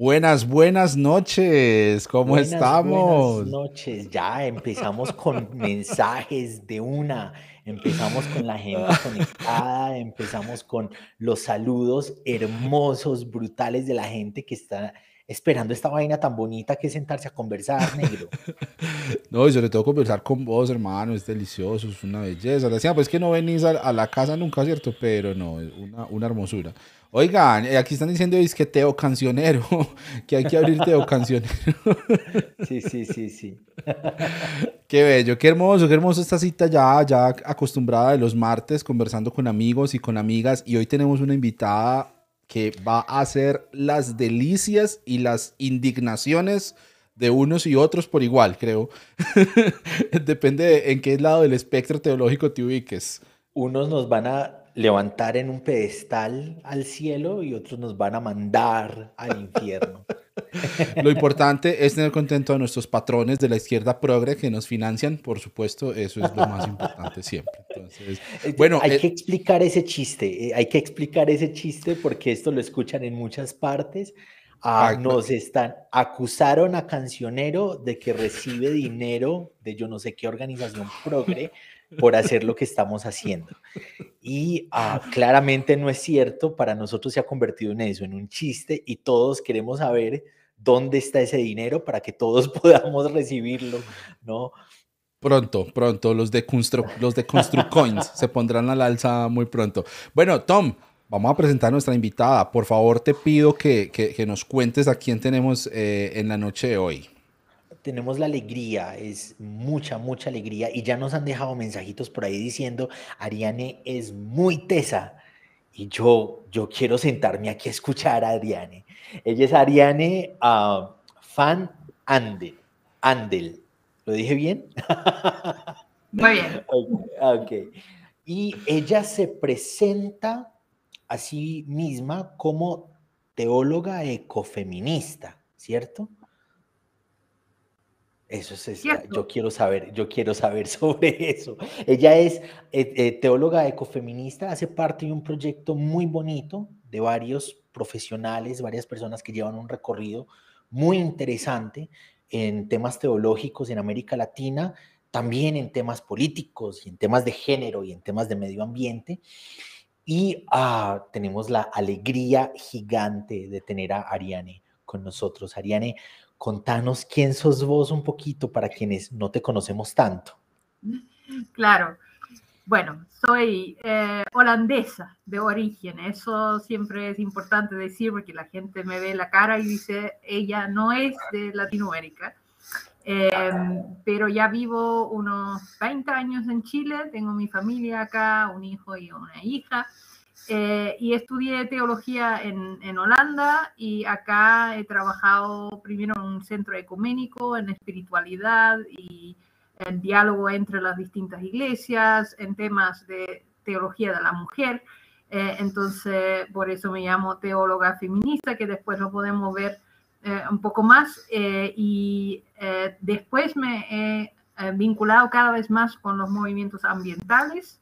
Buenas, buenas noches. ¿Cómo estamos? Buenas noches. Ya empezamos con mensajes de una. Empezamos con la gente conectada, empezamos con los saludos hermosos, brutales de la gente que está esperando esta vaina tan bonita que es sentarse a conversar, negro. No, y sobre todo conversar con vos, hermano, es delicioso, es una belleza. Le decía, pues que no venís a, la casa nunca, ¿cierto? Pero no, es una, una hermosura. Oigan, eh, aquí están diciendo es que Teo Cancionero, que hay que abrir Teo Cancionero. Sí, sí, sí, sí. Qué bello, qué hermoso, qué hermoso esta cita ya, ya acostumbrada de los martes, conversando con amigos y con amigas. Y hoy tenemos una invitada que va a hacer las delicias y las indignaciones de unos y otros por igual, creo. Depende en qué lado del espectro teológico te ubiques. Unos nos van a levantar en un pedestal al cielo y otros nos van a mandar al infierno. Lo importante es tener contento a nuestros patrones de la izquierda progre que nos financian, por supuesto, eso es lo más importante siempre. Entonces, bueno, hay eh, que explicar ese chiste, eh, hay que explicar ese chiste porque esto lo escuchan en muchas partes. Ah, nos están, acusaron a Cancionero de que recibe dinero de yo no sé qué organización progre por hacer lo que estamos haciendo. Y ah, claramente no es cierto, para nosotros se ha convertido en eso, en un chiste y todos queremos saber dónde está ese dinero para que todos podamos recibirlo, ¿no? Pronto, pronto, los de, Constru, los de ConstruCoins se pondrán al alza muy pronto. Bueno, Tom, vamos a presentar a nuestra invitada. Por favor, te pido que, que, nos cuentes a quién tenemos eh, en la noche de hoy tenemos la alegría, es mucha, mucha alegría. Y ya nos han dejado mensajitos por ahí diciendo, Ariane es muy tesa. Y yo, yo quiero sentarme aquí a escuchar a Ariane. Ella es Ariane uh, Fan Andel. Andel. ¿Lo dije bien? Muy bien. Okay, Y ella se presenta a sí misma como teóloga ecofeminista, ¿cierto? Eso es, yo quiero saber, yo quiero saber sobre eso. Ella es eh, eh, teóloga ecofeminista, hace parte de un proyecto muy bonito de varios profesionales, varias personas que llevan un recorrido muy interesante en temas teológicos en América Latina, también en temas políticos y en temas de género y en temas de medio ambiente. Y ah, tenemos la alegría gigante de tener a Ariane con nosotros. Ariane, contanos quién sos vos un poquito para quienes no te conocemos tanto. Claro. Bueno, soy eh, holandesa de origen, eso siempre es importante decir porque la gente me ve la cara y dice, ella no es de Latinoamérica, em, pero ya vivo unos 20 años en Chile, tengo mi familia acá, un hijo y una hija, eh, y estudié teología en, en, Holanda y acá he trabajado primero en un centro ecuménico, en espiritualidad y en diálogo entre las distintas iglesias, en temas de teología de la mujer. Eh, entonces, por eso me llamo teóloga feminista, que después lo podemos ver eh, un poco más. y después me he vinculado cada vez más con los movimientos ambientales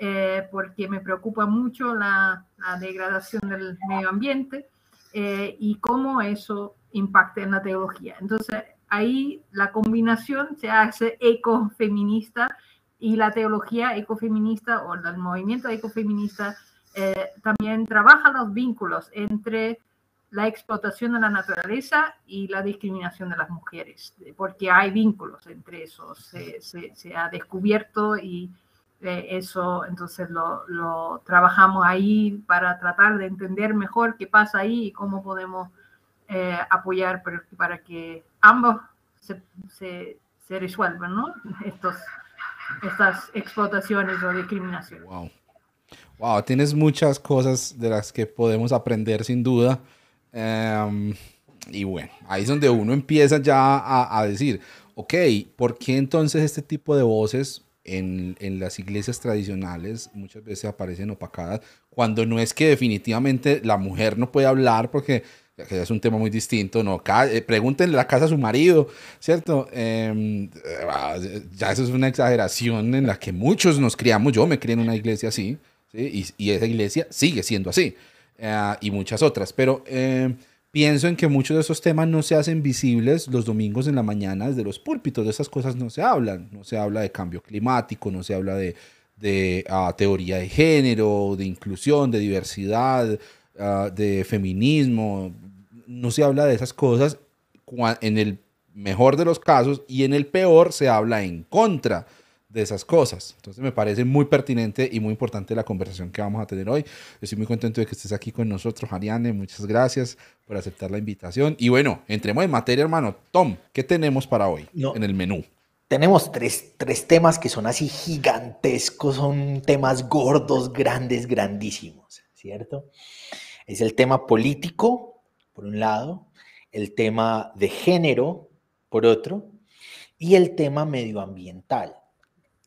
eh, porque me preocupa mucho la, degradación del medio ambiente eh, y cómo eso impacta en la teología. Entonces, ahí la combinación se hace ecofeminista y la teología ecofeminista o el movimiento ecofeminista eh, también trabaja los vínculos entre la explotación de la naturaleza y la discriminación de las mujeres, porque hay vínculos entre esos, se, se ha descubierto y eso entonces lo, trabajamos ahí para tratar de entender mejor qué pasa ahí y cómo podemos eh, apoyar para, para, que ambos se, se, resuelvan, ¿no? Estos, estas explotaciones o discriminaciones. Wow. Wow, tienes muchas cosas de las que podemos aprender sin duda. Em, y bueno, ahí es donde uno empieza ya a, a decir, ok, ¿por qué entonces este tipo de voces en, en, las iglesias tradicionales muchas veces aparecen opacadas, cuando no es que definitivamente la mujer no puede hablar porque es un tema muy distinto, ¿no? Eh, pregúntenle la casa a su marido, ¿cierto? Em, ya eso es una exageración en la que muchos nos criamos, yo me crié en una iglesia así, ¿sí? y, y, esa iglesia sigue siendo así, eh, y muchas otras, pero em, pienso en que muchos de esos temas no se hacen visibles los domingos en la mañana desde los púlpitos. De esas cosas no se hablan. No se habla de cambio climático, no se habla de, ah, teoría de género, de inclusión, de diversidad, ah, de feminismo. No se habla de esas cosas en el mejor de los casos y en el peor se habla en contra de esas cosas. Entonces me parece muy pertinente y muy importante la conversación que vamos a tener hoy. Estoy muy contento de que estés aquí con nosotros, Ariane. Muchas gracias por aceptar la invitación. Y bueno, entremos en materia, hermano. Tom, ¿qué tenemos para hoy en el menú? Tenemos tres, tres temas que son así gigantescos, son temas gordos, grandes, grandísimos, ¿cierto? Es el tema político, por un lado, el tema de género, por otro, y el tema medioambiental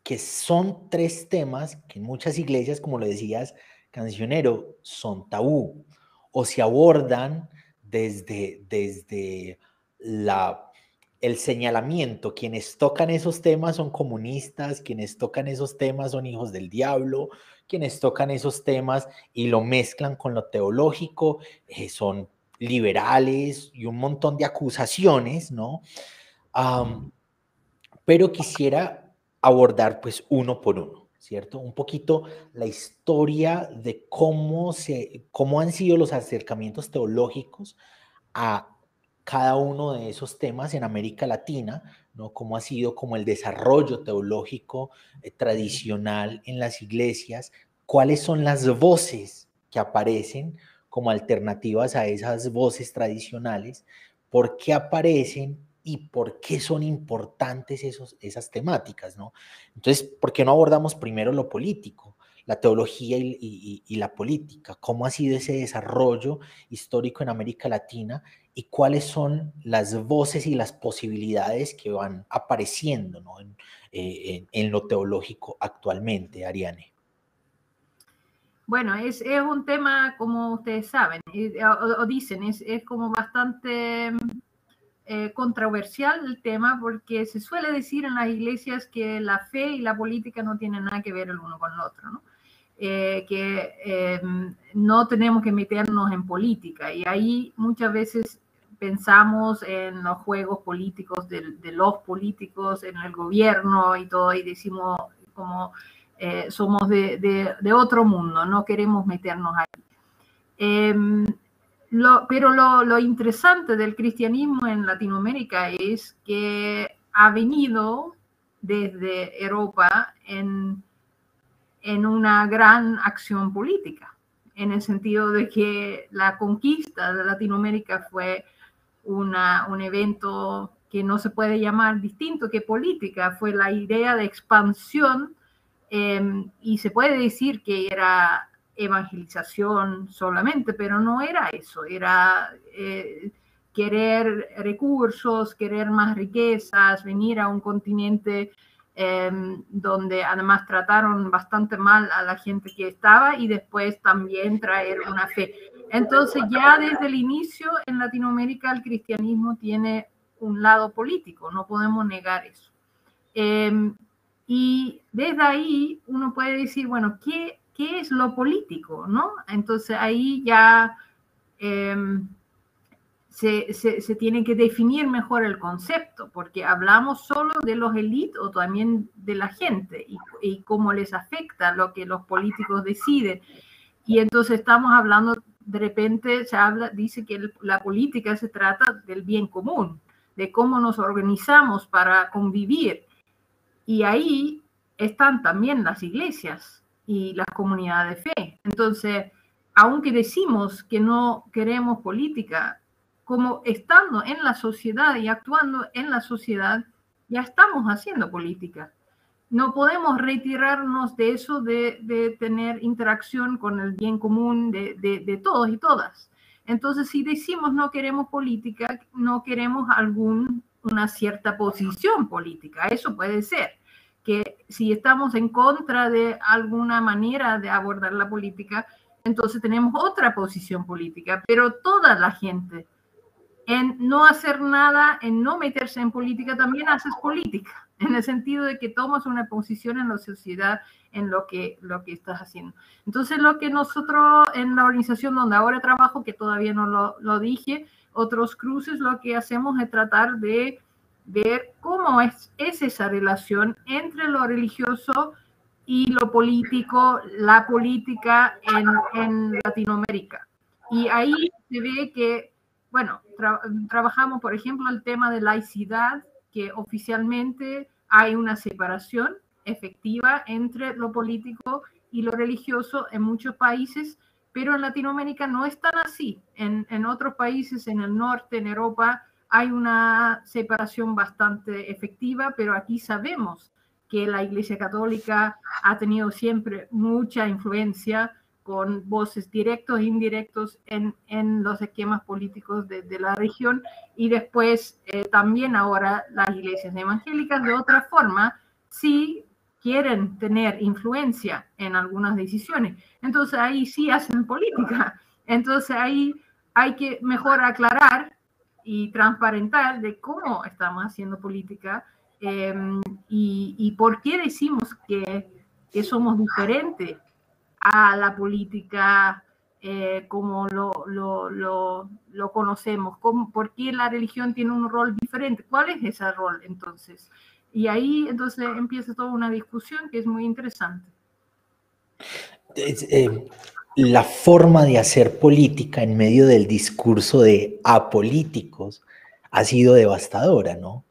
que son tres temas que en muchas iglesias, como lo decías, cancionero, son tabú o se abordan desde, desde la, el señalamiento. Quienes tocan esos temas son comunistas, quienes tocan esos temas son hijos del diablo, quienes tocan esos temas y lo mezclan con lo teológico eh, son liberales y un montón de acusaciones, ¿no? pero quisiera abordar pues uno por uno, ¿cierto? Un poquito la historia de cómo, se, cómo han sido los acercamientos teológicos a cada uno de esos temas en América Latina, ¿no? Cómo ha sido como el desarrollo teológico eh, tradicional en las iglesias, cuáles son las voces que aparecen como alternativas a esas voces tradicionales, por qué aparecen y por qué son importantes esos, esas temáticas, ¿no? Entonces, ¿por qué no abordamos primero lo político, la teología y, la política? ¿Cómo ha sido ese desarrollo histórico en América Latina y cuáles son las voces y las posibilidades que van apareciendo ¿no? en, eh, lo teológico actualmente, Ariane? Bueno, es, es, un tema, como ustedes saben, o, dicen, es, es, como bastante eh, controversial el tema porque se suele decir en las iglesias que la fe y la política no tienen nada que ver el uno con el otro, ¿no? Eh, que em, no tenemos que meternos en política y ahí muchas veces pensamos en los juegos políticos de, los políticos, en el gobierno y todo, y decimos como eh, somos de, de, otro mundo, no queremos meternos ahí. Em, pero lo, interesante del cristianismo en Latinoamérica es que ha venido desde Europa en, en una gran acción política, en el sentido de que la conquista de Latinoamérica fue una, un evento que no se puede llamar distinto que política, fue la idea de expansión em, y se puede decir que era evangelización solamente, pero no era eso, era eh, querer recursos, querer más riquezas, venir a un continente em, donde además trataron bastante mal a la gente que estaba y después también traer una fe. Entonces ya desde el inicio en Latinoamérica el cristianismo tiene un lado político, no podemos negar eso. Em, y desde ahí uno puede decir, bueno, ¿qué es lo político, ¿no? Entonces ahí ya em, se, se, tiene que definir mejor el concepto, porque hablamos solo de los élites o también de la gente y, cómo les afecta lo que los políticos deciden. Y entonces estamos hablando, de repente se habla, dice que la política se trata del bien común, de cómo nos organizamos para convivir. Y ahí están también las iglesias, y las comunidades de fe. Entonces, aunque decimos que no queremos política, como estando en la sociedad y actuando en la sociedad, ya estamos haciendo política. No podemos retirarnos de eso de, tener interacción con el bien común de, de, todos y todas. Entonces, si decimos no queremos política, no queremos algún, una cierta posición política. Eso puede ser que si estamos en contra de alguna manera de abordar la política, entonces tenemos otra posición política, pero toda la gente en no hacer nada, en no meterse en política, también haces política. en el sentido de que tomas una posición en la sociedad en lo que, lo que estás haciendo. Entonces, lo que nosotros en la organización donde ahora trabajo, que todavía no lo, lo dije, otros cruces, lo que hacemos es tratar de ver cómo es, es esa relación entre lo religioso y lo político, la política en, en Latinoamérica. Y ahí se ve que, bueno, trabajamos, por ejemplo, el tema de laicidad, que oficialmente hay una separación efectiva entre lo político y lo religioso en muchos países, pero en Latinoamérica no es tan así. En, en otros países, en el norte, en Europa, hay una separación bastante efectiva, pero aquí sabemos que la Iglesia Católica ha tenido siempre mucha influencia con voces directos e indirectos en, en los esquemas políticos de, la región y después eh, también ahora las iglesias evangélicas de otra forma sí quieren tener influencia en algunas decisiones. Entonces ahí sí hacen política. Entonces ahí hay que mejor aclarar y transparentar de cómo estamos haciendo política eh, y, y, por qué decimos que, que somos diferentes a la política eh, como lo, lo, lo, lo conocemos, ¿Cómo, por qué la religión tiene un rol diferente, cuál es ese rol entonces. Y ahí entonces empieza toda una discusión que es muy interesante. Eh, la forma de hacer política en medio del discurso de apolíticos ha sido devastadora, ¿no?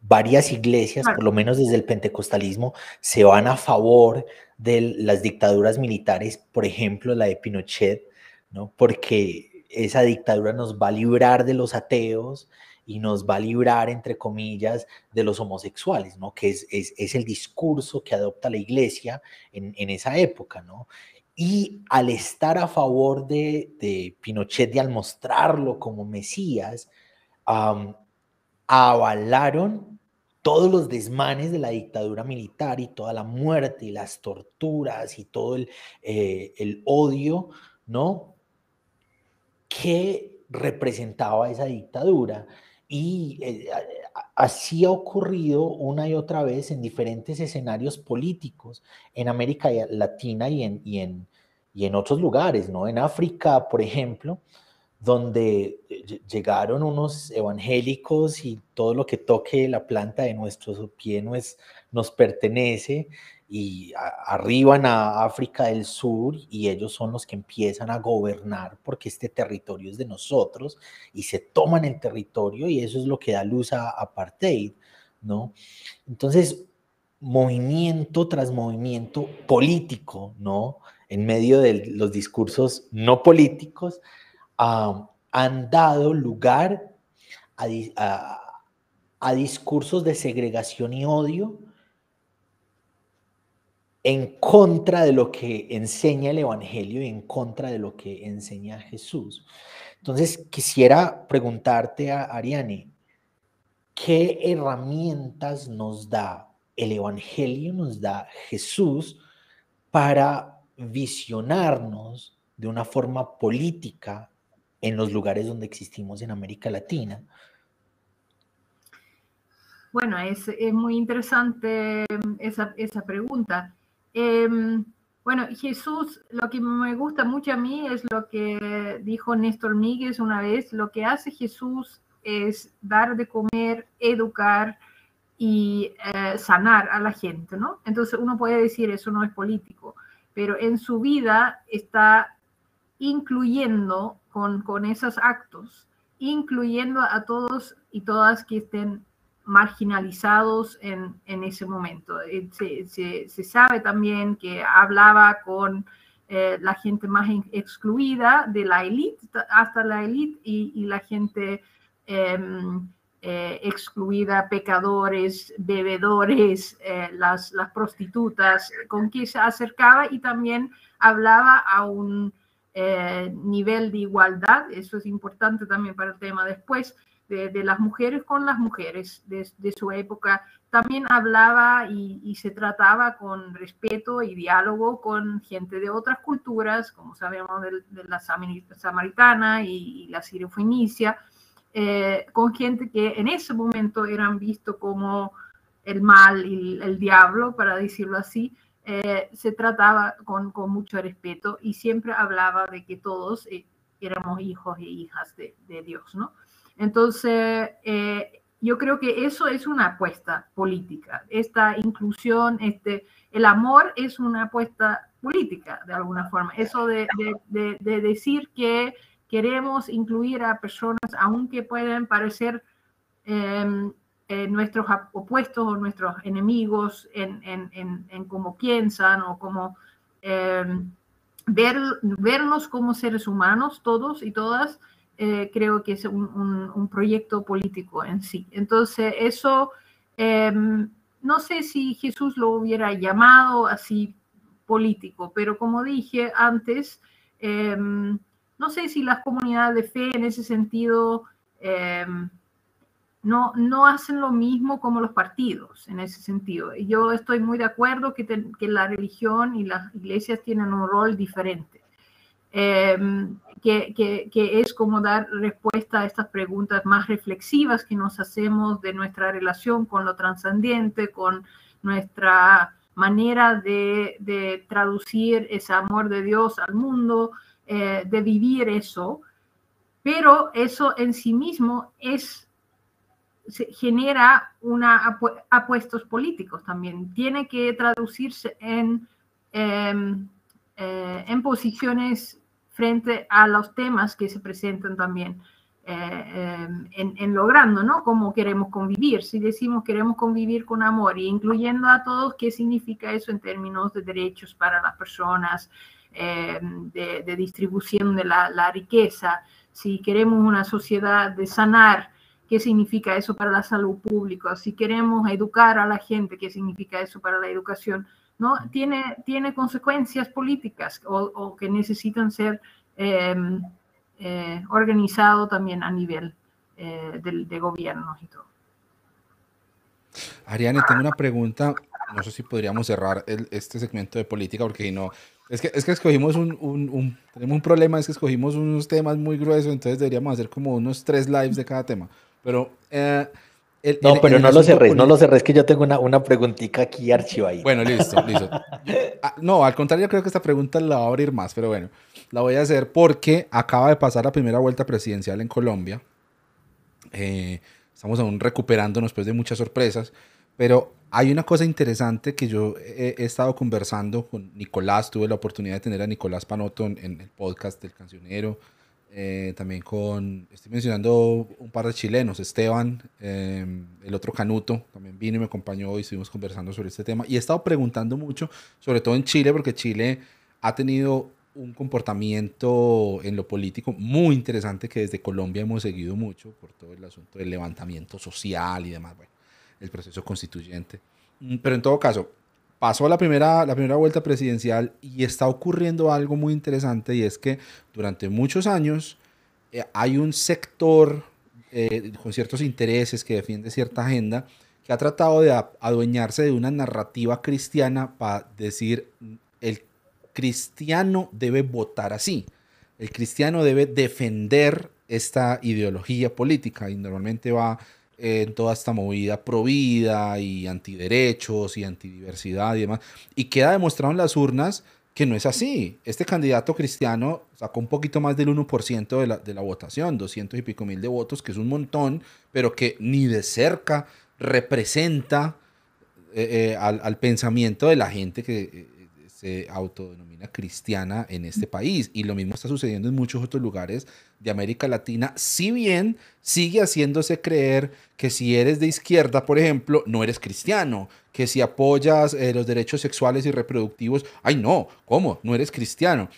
Varias iglesias, por lo menos desde el pentecostalismo, se van a favor de las dictaduras militares, por ejemplo, la de Pinochet, ¿no? Porque esa dictadura nos va a librar de los ateos y nos va a librar, entre comillas, de los homosexuales, ¿no? Que es, es, es el discurso que adopta la iglesia en, en, esa época, ¿no? Y al estar a favor de, Pinochet y al mostrarlo como Mesías, avalaron todos los desmanes de la dictadura militar y toda la muerte y las torturas y todo el, eh, odio, ¿no? Que representaba esa dictadura. Y eh, así ha ocurrido una y otra vez en diferentes escenarios políticos en América Latina y en, y en, y en otros lugares, ¿no? En África, por ejemplo, donde eh, llegaron unos evangélicos y todo lo que toque la planta de nuestro pie nos, nos pertenece y arriban a África del Sur y ellos son los que empiezan a gobernar porque este territorio es de nosotros y se toman el territorio y eso es lo que da luz a apartheid, ¿no? Entonces, movimiento tras movimiento político, ¿no? En medio de los discursos no políticos, uh, han dado lugar a, a, a, discursos de segregación y odio en contra de lo que enseña el Evangelio y en contra de lo que enseña Jesús. Entonces, quisiera preguntarte a Ariane, ¿qué herramientas nos da el Evangelio, nos da Jesús para visionarnos de una forma política en los lugares donde existimos en América Latina? Bueno, es, es muy interesante esa, esa pregunta. Eh, bueno, Jesús, lo que me gusta mucho a mí es lo que dijo Néstor Míguez una vez, lo que hace Jesús es dar de comer, educar y eh, sanar a la gente, ¿no? Entonces uno puede decir eso no es político, pero en su vida está incluyendo con, con esos actos, incluyendo a todos y todas que estén marginalizados en, en ese momento. Eh, se, se, sabe también que hablaba con eh, la gente más excluida, de la élite hasta la élite, y, y, la gente eh, eh, excluida, pecadores, bebedores, las, las prostitutas, con quien se acercaba y también hablaba a un nivel de igualdad, eso es importante también para el tema después, de, las mujeres con las mujeres de, su época. También hablaba y, se trataba con respeto y diálogo con gente de otras culturas, como sabemos de, de la samaritana y, y la sirio-fenicia. eh, con gente que en ese momento eran vistos como el mal y el diablo, para decirlo así, eh, se trataba con, mucho respeto y siempre hablaba de que todos eh, éramos hijos e hijas de Dios, ¿no? Entonces, yo creo que eso es una apuesta política. Esta inclusión, este, el amor es una apuesta política, de alguna forma. Eso de, de, de decir que queremos incluir a personas, aunque pueden parecer em, eh, nuestros opuestos o nuestros enemigos en, cómo piensan o cómo em, ver, vernos como seres humanos, todos y todas, eh, creo que es un, un, proyecto político en sí. Entonces, eso, em, no sé si Jesús lo hubiera llamado así político, pero como dije antes, no sé si las comunidades de fe en ese sentido em, no, no hacen lo mismo como los partidos en ese sentido. Yo estoy muy de acuerdo que, que la religión y las iglesias tienen un rol diferente, em, que, es como dar respuesta a estas preguntas más reflexivas que nos hacemos de nuestra relación con lo trascendente, con nuestra manera de, de traducir ese amor de Dios al mundo, eh, de vivir eso, pero eso en sí mismo es genera una apuestos políticos también. Tiene que traducirse en, em, eh, en posiciones frente a los temas que se presentan también. Eh, em, en, en, logrando, ¿no? Cómo queremos convivir. Si decimos queremos convivir con amor y incluyendo a todos, ¿qué significa eso en términos de derechos para las personas, eh, de, distribución de la, riqueza, si queremos una sociedad de sanar, ¿qué significa eso para la salud pública? Si queremos educar a la gente, ¿qué significa eso para la educación? ¿No? Tiene, tiene consecuencias políticas o, que necesitan ser em, eh, organizados también a nivel eh, de, de gobiernos y todo. Ariane, tengo una pregunta. No sé si podríamos cerrar este segmento de política porque no, es que, es que escogimos un, un, Tenemos un problema, es que escogimos unos temas muy gruesos, entonces deberíamos hacer como unos tres lives de cada tema. Pero. Eh, no, pero no lo cerré, no lo cerré, es que yo tengo una, una preguntita aquí archivada. Bueno, listo, listo. Ah, no, al contrario, creo que esta pregunta la va a abrir más, pero bueno, la voy a hacer porque acaba de pasar la primera vuelta presidencial en Colombia. Eh, estamos aún recuperándonos después de muchas sorpresas, pero hay una cosa interesante que yo he, estado conversando con Nicolás, tuve la oportunidad de tener a Nicolás Panotto en, el podcast del cancionero, eh, también con, estoy mencionando un par de chilenos, Esteban, em, el otro Canuto, también vino y me acompañó y estuvimos conversando sobre este tema. Y he estado preguntando mucho, sobre todo en Chile, porque Chile ha tenido un comportamiento en lo político muy interesante que desde Colombia hemos seguido mucho por todo el asunto del levantamiento social y demás. Bueno, el proceso constituyente. Mm, pero en todo caso, pasó la primera, la primera vuelta presidencial y está ocurriendo algo muy interesante y es que durante muchos años eh, hay un sector eh, con ciertos intereses que defiende cierta agenda que ha tratado de adueñarse de una narrativa cristiana para decir el cristiano debe votar así, el cristiano debe defender esta ideología política y normalmente va en toda esta movida pro vida y antiderechos y antidiversidad y demás. Y queda demostrado en las urnas que no es así. Este candidato cristiano sacó un poquito más del 1% de la, de la votación, 200 y pico mil de votos, que es un montón, pero que ni de cerca representa eh, eh, al, al, pensamiento de la gente que eh, se autodenomina cristiana en este país. Y lo mismo está sucediendo en muchos otros lugares de América Latina, si bien sigue haciéndose creer que si eres de izquierda, por ejemplo, no eres cristiano, que si apoyas eh, los derechos sexuales y reproductivos, ay no, ¿cómo? No eres cristiano.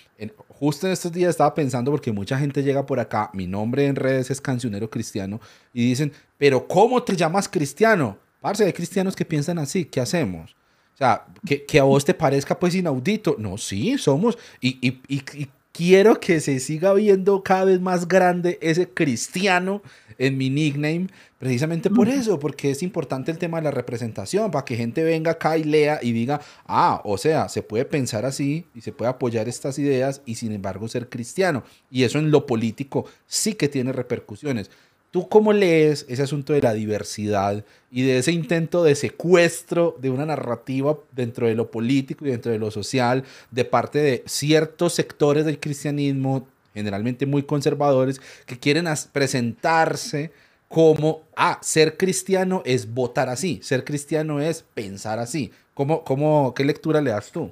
justo en estos días estaba pensando porque mucha gente llega por acá, mi nombre en redes es cancionero cristiano, y dicen, pero ¿cómo te llamas cristiano? Parce, hay cristianos que piensan así, ¿qué hacemos? O sea, que, que, a vos te parezca pues inaudito. No, sí, somos. Y, y, y, quiero que se siga viendo cada vez más grande ese cristiano en mi nickname, precisamente por eso, porque es importante el tema de la representación, para que gente venga acá y lea y diga, ah, o sea, se puede pensar así y se puede apoyar estas ideas y sin embargo ser cristiano. Y eso en lo político sí que tiene repercusiones. ¿Tú cómo lees ese asunto de la diversidad y de ese intento de secuestro de una narrativa dentro de lo político y dentro de lo social de parte de ciertos sectores del cristianismo, generalmente muy conservadores, que quieren presentarse como, ah, ser cristiano es votar así, ser cristiano es pensar así? ¿Cómo, cómo, ¿Qué lectura le das tú?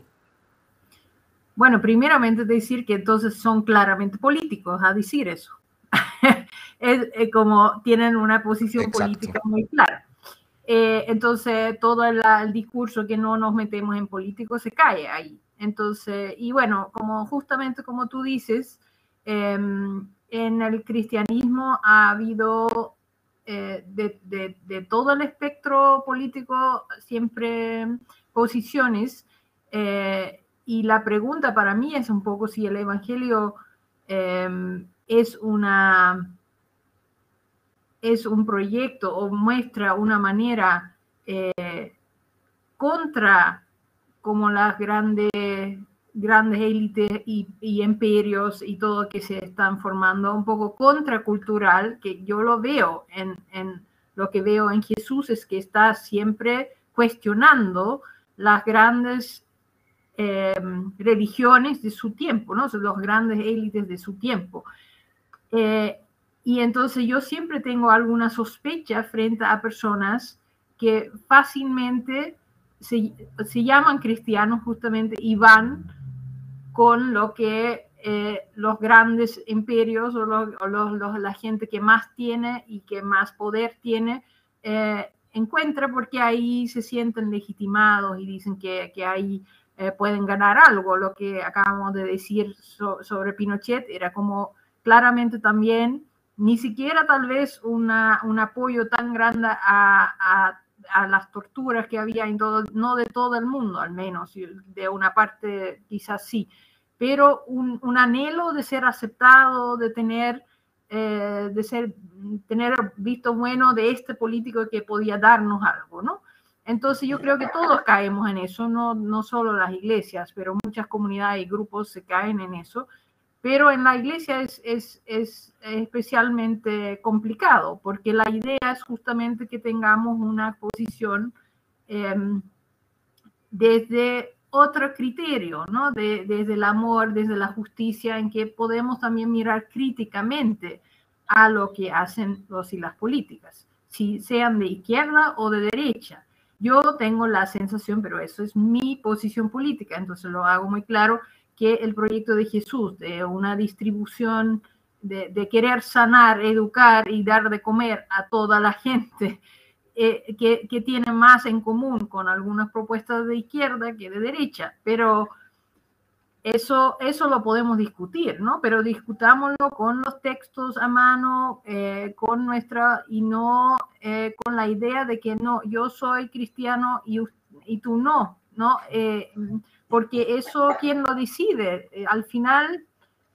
Bueno, primeramente decir que entonces son claramente políticos a decir eso. Es, eh, como tienen una posición política muy clara. Eh, entonces, todo el, discurso que no nos metemos en políticos se cae ahí. Entonces, y bueno, como justamente como tú dices, em, en el cristianismo ha habido eh, de, de, todo el espectro político siempre posiciones. y la pregunta para mí es un poco si el Evangelio em, es una es un proyecto o muestra una manera eh, contra como las grandes grandes élites y, imperios y todo que se están formando, un poco contracultural, que yo lo veo en, en, lo que veo en Jesús, es que está siempre cuestionando las grandes eh, religiones de su tiempo, ¿no? los grandes élites de su tiempo. Eh, y entonces yo siempre tengo alguna sospecha frente a personas que fácilmente se, llaman cristianos justamente y van con lo que eh, los grandes imperios o, los, la gente que más tiene y que más poder tiene eh, encuentra porque ahí se sienten legitimados y dicen que, que ahí eh, pueden ganar algo. Lo que acabamos de decir sobre Pinochet era como claramente también ni siquiera tal vez una, un apoyo tan grande a, a, las torturas que había en todo, no de todo el mundo al menos, de una parte quizás sí, pero un, un anhelo de ser aceptado, de tener, eh, de ser, tener visto bueno de este político que podía darnos algo, ¿no? Entonces yo creo que todos caemos en eso, no, no solo las iglesias, pero muchas comunidades y grupos se caen en eso pero en la iglesia es, es, es, especialmente complicado, porque la idea es justamente que tengamos una posición em, desde otro criterio, ¿no? desde el amor, desde la justicia, en que podemos también mirar críticamente a lo que hacen los y las políticas, si sean de izquierda o de derecha. Yo tengo la sensación, pero eso es mi posición política, entonces lo hago muy claro, que el proyecto de Jesús, de una distribución, de, querer sanar, educar y dar de comer a toda la gente, eh, que, que, tiene más en común con algunas propuestas de izquierda que de derecha, pero eso, eso lo podemos discutir, ¿no? Pero discutámoslo con los textos a mano, eh, con nuestra, y no eh, con la idea de que no, yo soy cristiano y, y tú no, ¿no? Porque eso, ¿quién lo decide? Eh, al final,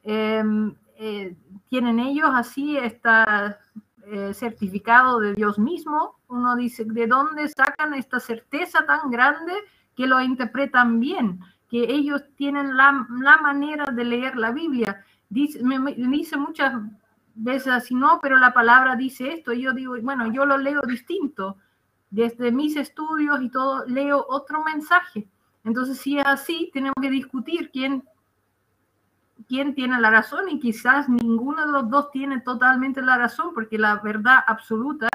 em, eh, tienen ellos así este certificado de Dios mismo. Uno dice, ¿de dónde sacan esta certeza tan grande que lo interpretan bien? Que ellos tienen la, la manera de leer la Biblia. Dice, me, dice muchas veces así, no, pero la palabra dice esto. Y yo digo, bueno, yo lo leo distinto. Desde mis estudios y todo, leo otro mensaje entonces, si es así, tenemos que discutir quién, quién tiene la razón y quizás ninguno de los dos tiene totalmente la razón, porque la verdad absoluta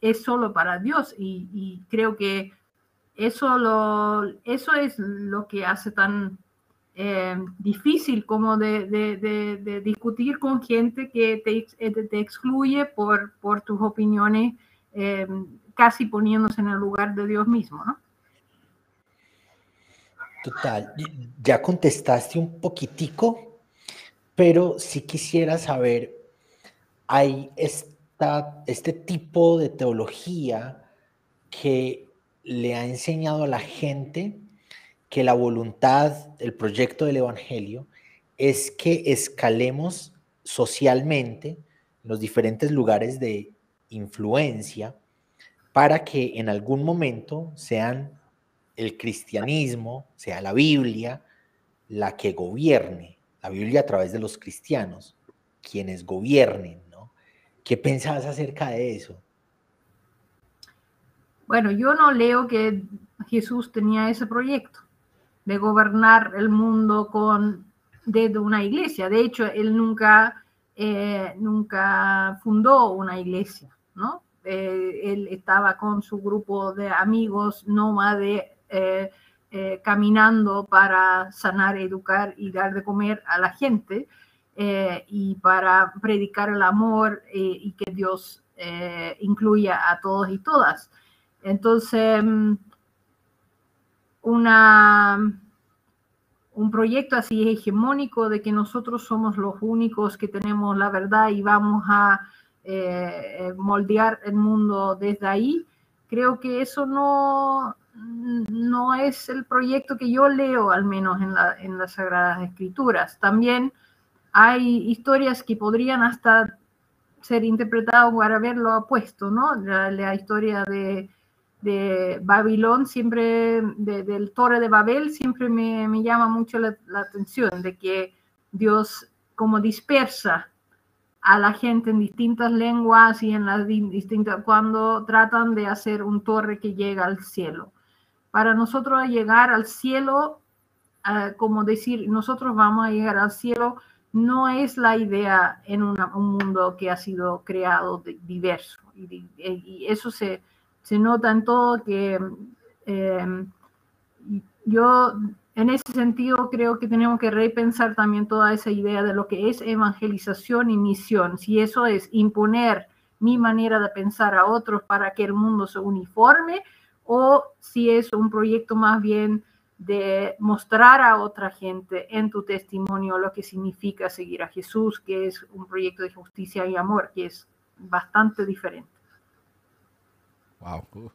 es solo para Dios y, creo que eso, lo, eso es lo que hace tan eh, difícil como de, discutir con gente que te, eh, te excluye por, por tus opiniones, eh, casi poniéndose en el lugar de Dios mismo. Total, ya contestaste un poquitico, pero sí quisiera saber, hay esta, este tipo de teología que le ha enseñado a la gente que la voluntad, el proyecto del Evangelio, es que escalemos socialmente en los diferentes lugares de influencia para que en algún momento sean el cristianismo, sea la Biblia, la que gobierne, la Biblia a través de los cristianos, quienes gobiernen, ¿no? ¿Qué pensabas acerca de eso? Bueno, yo no leo que Jesús tenía ese proyecto de gobernar el mundo con desde una iglesia. De hecho, él nunca, eh, nunca fundó una iglesia, ¿no? Eh, él estaba con su grupo de amigos nómades eh, eh, caminando para sanar, educar y dar de comer a la gente y para predicar el amor y que Dios incluya a todos y todas. Entonces, mm, una, un proyecto así hegemónico de que nosotros somos los únicos que tenemos la verdad y vamos a eh, moldear el mundo desde ahí, creo que eso no, no es el proyecto que yo leo, al menos en, la, en las Sagradas Escrituras. También hay historias que podrían hasta ser interpretadas para verlo opuesto, ¿no? La, historia de, Babilón, siempre, del Torre de Babel, siempre me, me llama mucho la, la, atención, de que Dios como dispersa a la gente en distintas lenguas y en las distintas cuando tratan de hacer un torre que llega al cielo. Para nosotros llegar al cielo, uh, como decir, nosotros vamos a llegar al cielo, no es la idea en un mundo que ha sido creado diverso. Y, y, eso se, se, nota en todo que eh, yo en ese sentido, creo que tenemos que repensar también toda esa idea de lo que es evangelización y misión. Si eso es imponer mi manera de pensar a otros para que el mundo se uniforme o si es un proyecto más bien de mostrar a otra gente en tu testimonio lo que significa seguir a Jesús, que es un proyecto de justicia y amor, que es bastante diferente. Wow.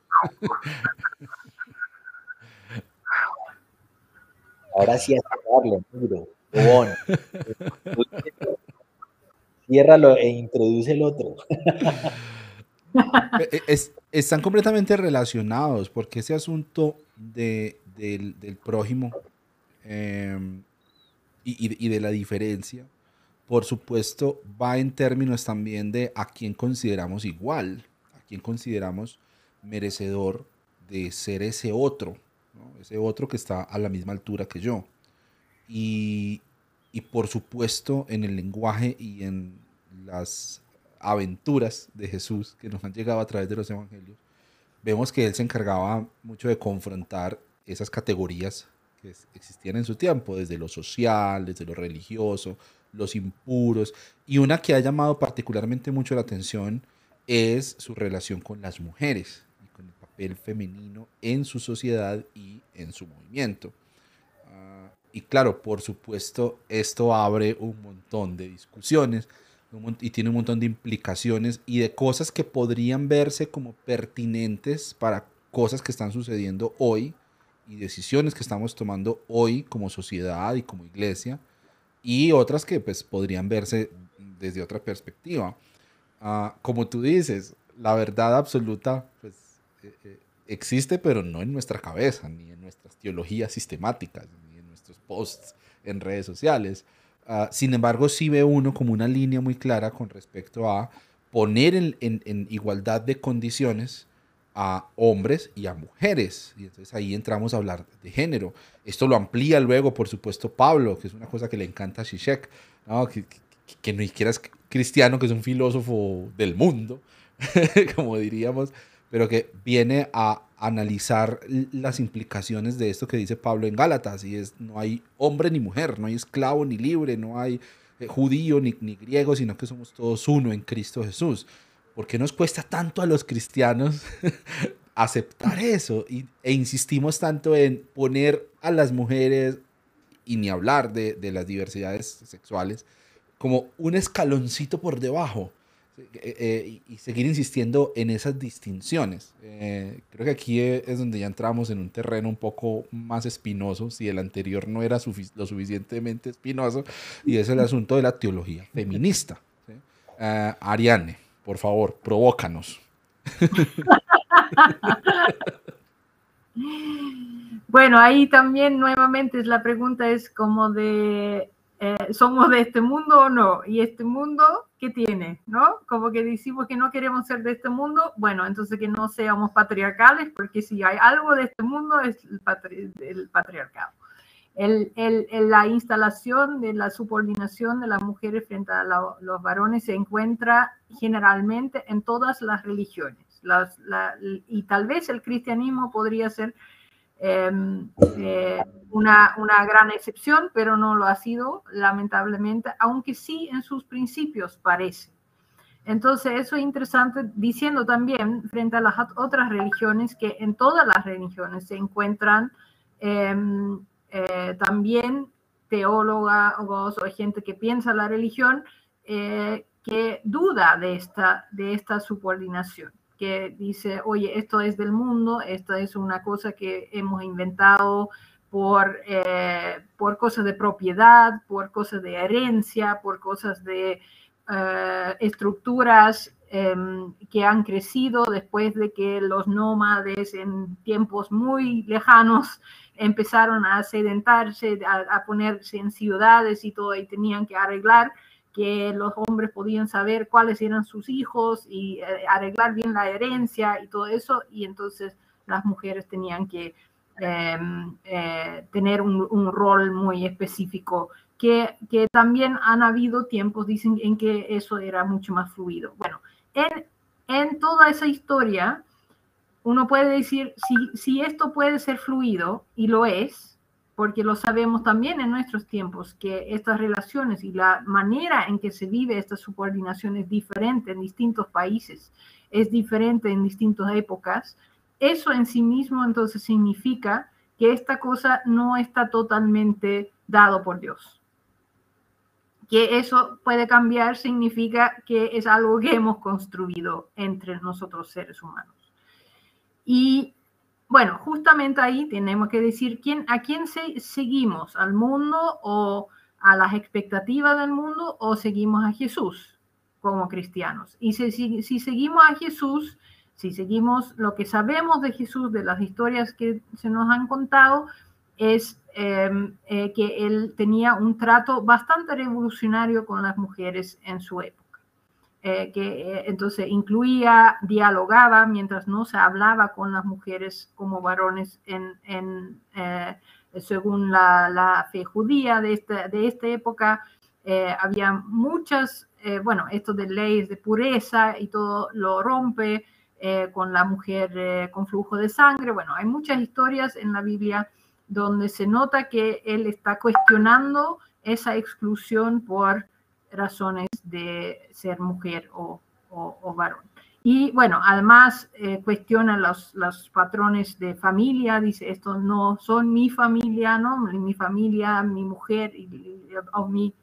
Ahora sí a cerrarlo, negro. Ciérralo e introduce el otro. E, e, están completamente relacionados porque ese asunto de, del, prójimo em, y, y, de la diferencia, por supuesto, va en términos también de a quién consideramos igual, a quién consideramos merecedor de ser ese otro ese otro que está a la misma altura que yo. Y, y por supuesto en el lenguaje y en las aventuras de Jesús que nos han llegado a través de los evangelios, vemos que él se encargaba mucho de confrontar esas categorías que existían en su tiempo, desde lo social, desde lo religioso, los impuros, y una que ha llamado particularmente mucho la atención es su relación con las mujeres papel femenino en su sociedad y en su movimiento. Uh, y claro, por supuesto, esto abre un montón de discusiones y tiene un montón de implicaciones y de cosas que podrían verse como pertinentes para cosas que están sucediendo hoy y decisiones que estamos tomando hoy como sociedad y como iglesia y otras que pues podrían verse desde otra perspectiva. Uh, como tú dices, la verdad absoluta pues eh, eh, existe, pero no en nuestra cabeza, ni en nuestras teologías sistemáticas, ni en nuestros posts en redes sociales. Uh, sin embargo, sí ve uno como una línea muy clara con respecto a poner en, en, en, igualdad de condiciones a hombres y a mujeres. Y entonces ahí entramos a hablar de género. Esto lo amplía luego, por supuesto, Pablo, que es una cosa que le encanta a Zizek, ¿no? que, que, que, ni siquiera es cristiano, que es un filósofo del mundo, como diríamos, pero que viene a analizar las implicaciones de esto que dice Pablo en Gálatas, y es no hay hombre ni mujer, no hay esclavo ni libre, no hay eh, judío ni, griego, sino que somos todos uno en Cristo Jesús. ¿Por qué nos cuesta tanto a los cristianos aceptar eso? Y, e insistimos tanto en poner a las mujeres, y ni hablar de las diversidades sexuales, como un escaloncito por debajo eh, eh, y seguir insistiendo en esas distinciones. Eh, creo que aquí es donde ya entramos en un terreno un poco más espinoso, si el anterior no era lo suficientemente espinoso, y es el asunto de la teología feminista. Ariane, por favor, provócanos. bueno, ahí también nuevamente la pregunta es como de eh, somos de este mundo o no, y este mundo, ¿qué tiene? ¿No? Como que decimos que no queremos ser de este mundo, bueno, entonces que no seamos patriarcales, porque si hay algo de este mundo es el, patriarcado. El, la instalación de la subordinación de las mujeres frente a los varones se encuentra generalmente en todas las religiones. Las, y tal vez el cristianismo podría ser una, una, gran excepción, pero no lo ha sido, lamentablemente, aunque sí en sus principios parece. Entonces, eso es interesante, diciendo también frente a las otras religiones que en todas las religiones se encuentran em, eh, también teólogos o gente que piensa la religión eh, que duda de esta, de esta subordinación que dice, oye, esto es del mundo, esto es una cosa que hemos inventado por, eh, por cosas de propiedad, por cosas de herencia, por cosas de eh, estructuras em, que han crecido después de que los nómades en tiempos muy lejanos empezaron a sedentarse, a, a ponerse en ciudades y todo, y tenían que arreglar que los hombres podían saber cuáles eran sus hijos y eh, arreglar bien la herencia y todo eso, y entonces las mujeres tenían que em, eh, tener un, rol muy específico, que, que, también han habido tiempos, dicen, en que eso era mucho más fluido. Bueno, en, en toda esa historia, uno puede decir, si, si esto puede ser fluido, y lo es, porque lo sabemos también en nuestros tiempos, que estas relaciones y la manera en que se vive esta subordinación es diferente en distintos países, es diferente en distintas épocas. Eso en sí mismo entonces significa que esta cosa no está totalmente dado por Dios. Que eso puede cambiar significa que es algo que hemos construido entre nosotros seres humanos. Y bueno, justamente ahí tenemos que decir a quién seguimos, al mundo o a las expectativas del mundo o seguimos a Jesús como cristianos. Y si, si, seguimos a Jesús, si seguimos lo que sabemos de Jesús, de las historias que se nos han contado, es em, eh, que él tenía un trato bastante revolucionario con las mujeres en su época. Eh, que eh, entonces incluía, dialogaba mientras no se hablaba con las mujeres como varones en, eh, según la, la, fe judía de esta, de esta época. había muchas, bueno, esto de leyes de pureza y todo lo rompe con la mujer con flujo de sangre. Bueno, hay muchas historias en la Biblia donde se nota que él está cuestionando esa exclusión por razones de ser mujer o, varón. Y bueno, además eh, cuestiona los, los, patrones de familia, dice, estos no son mi familia, ¿no? Mi familia, mi mujer o mi,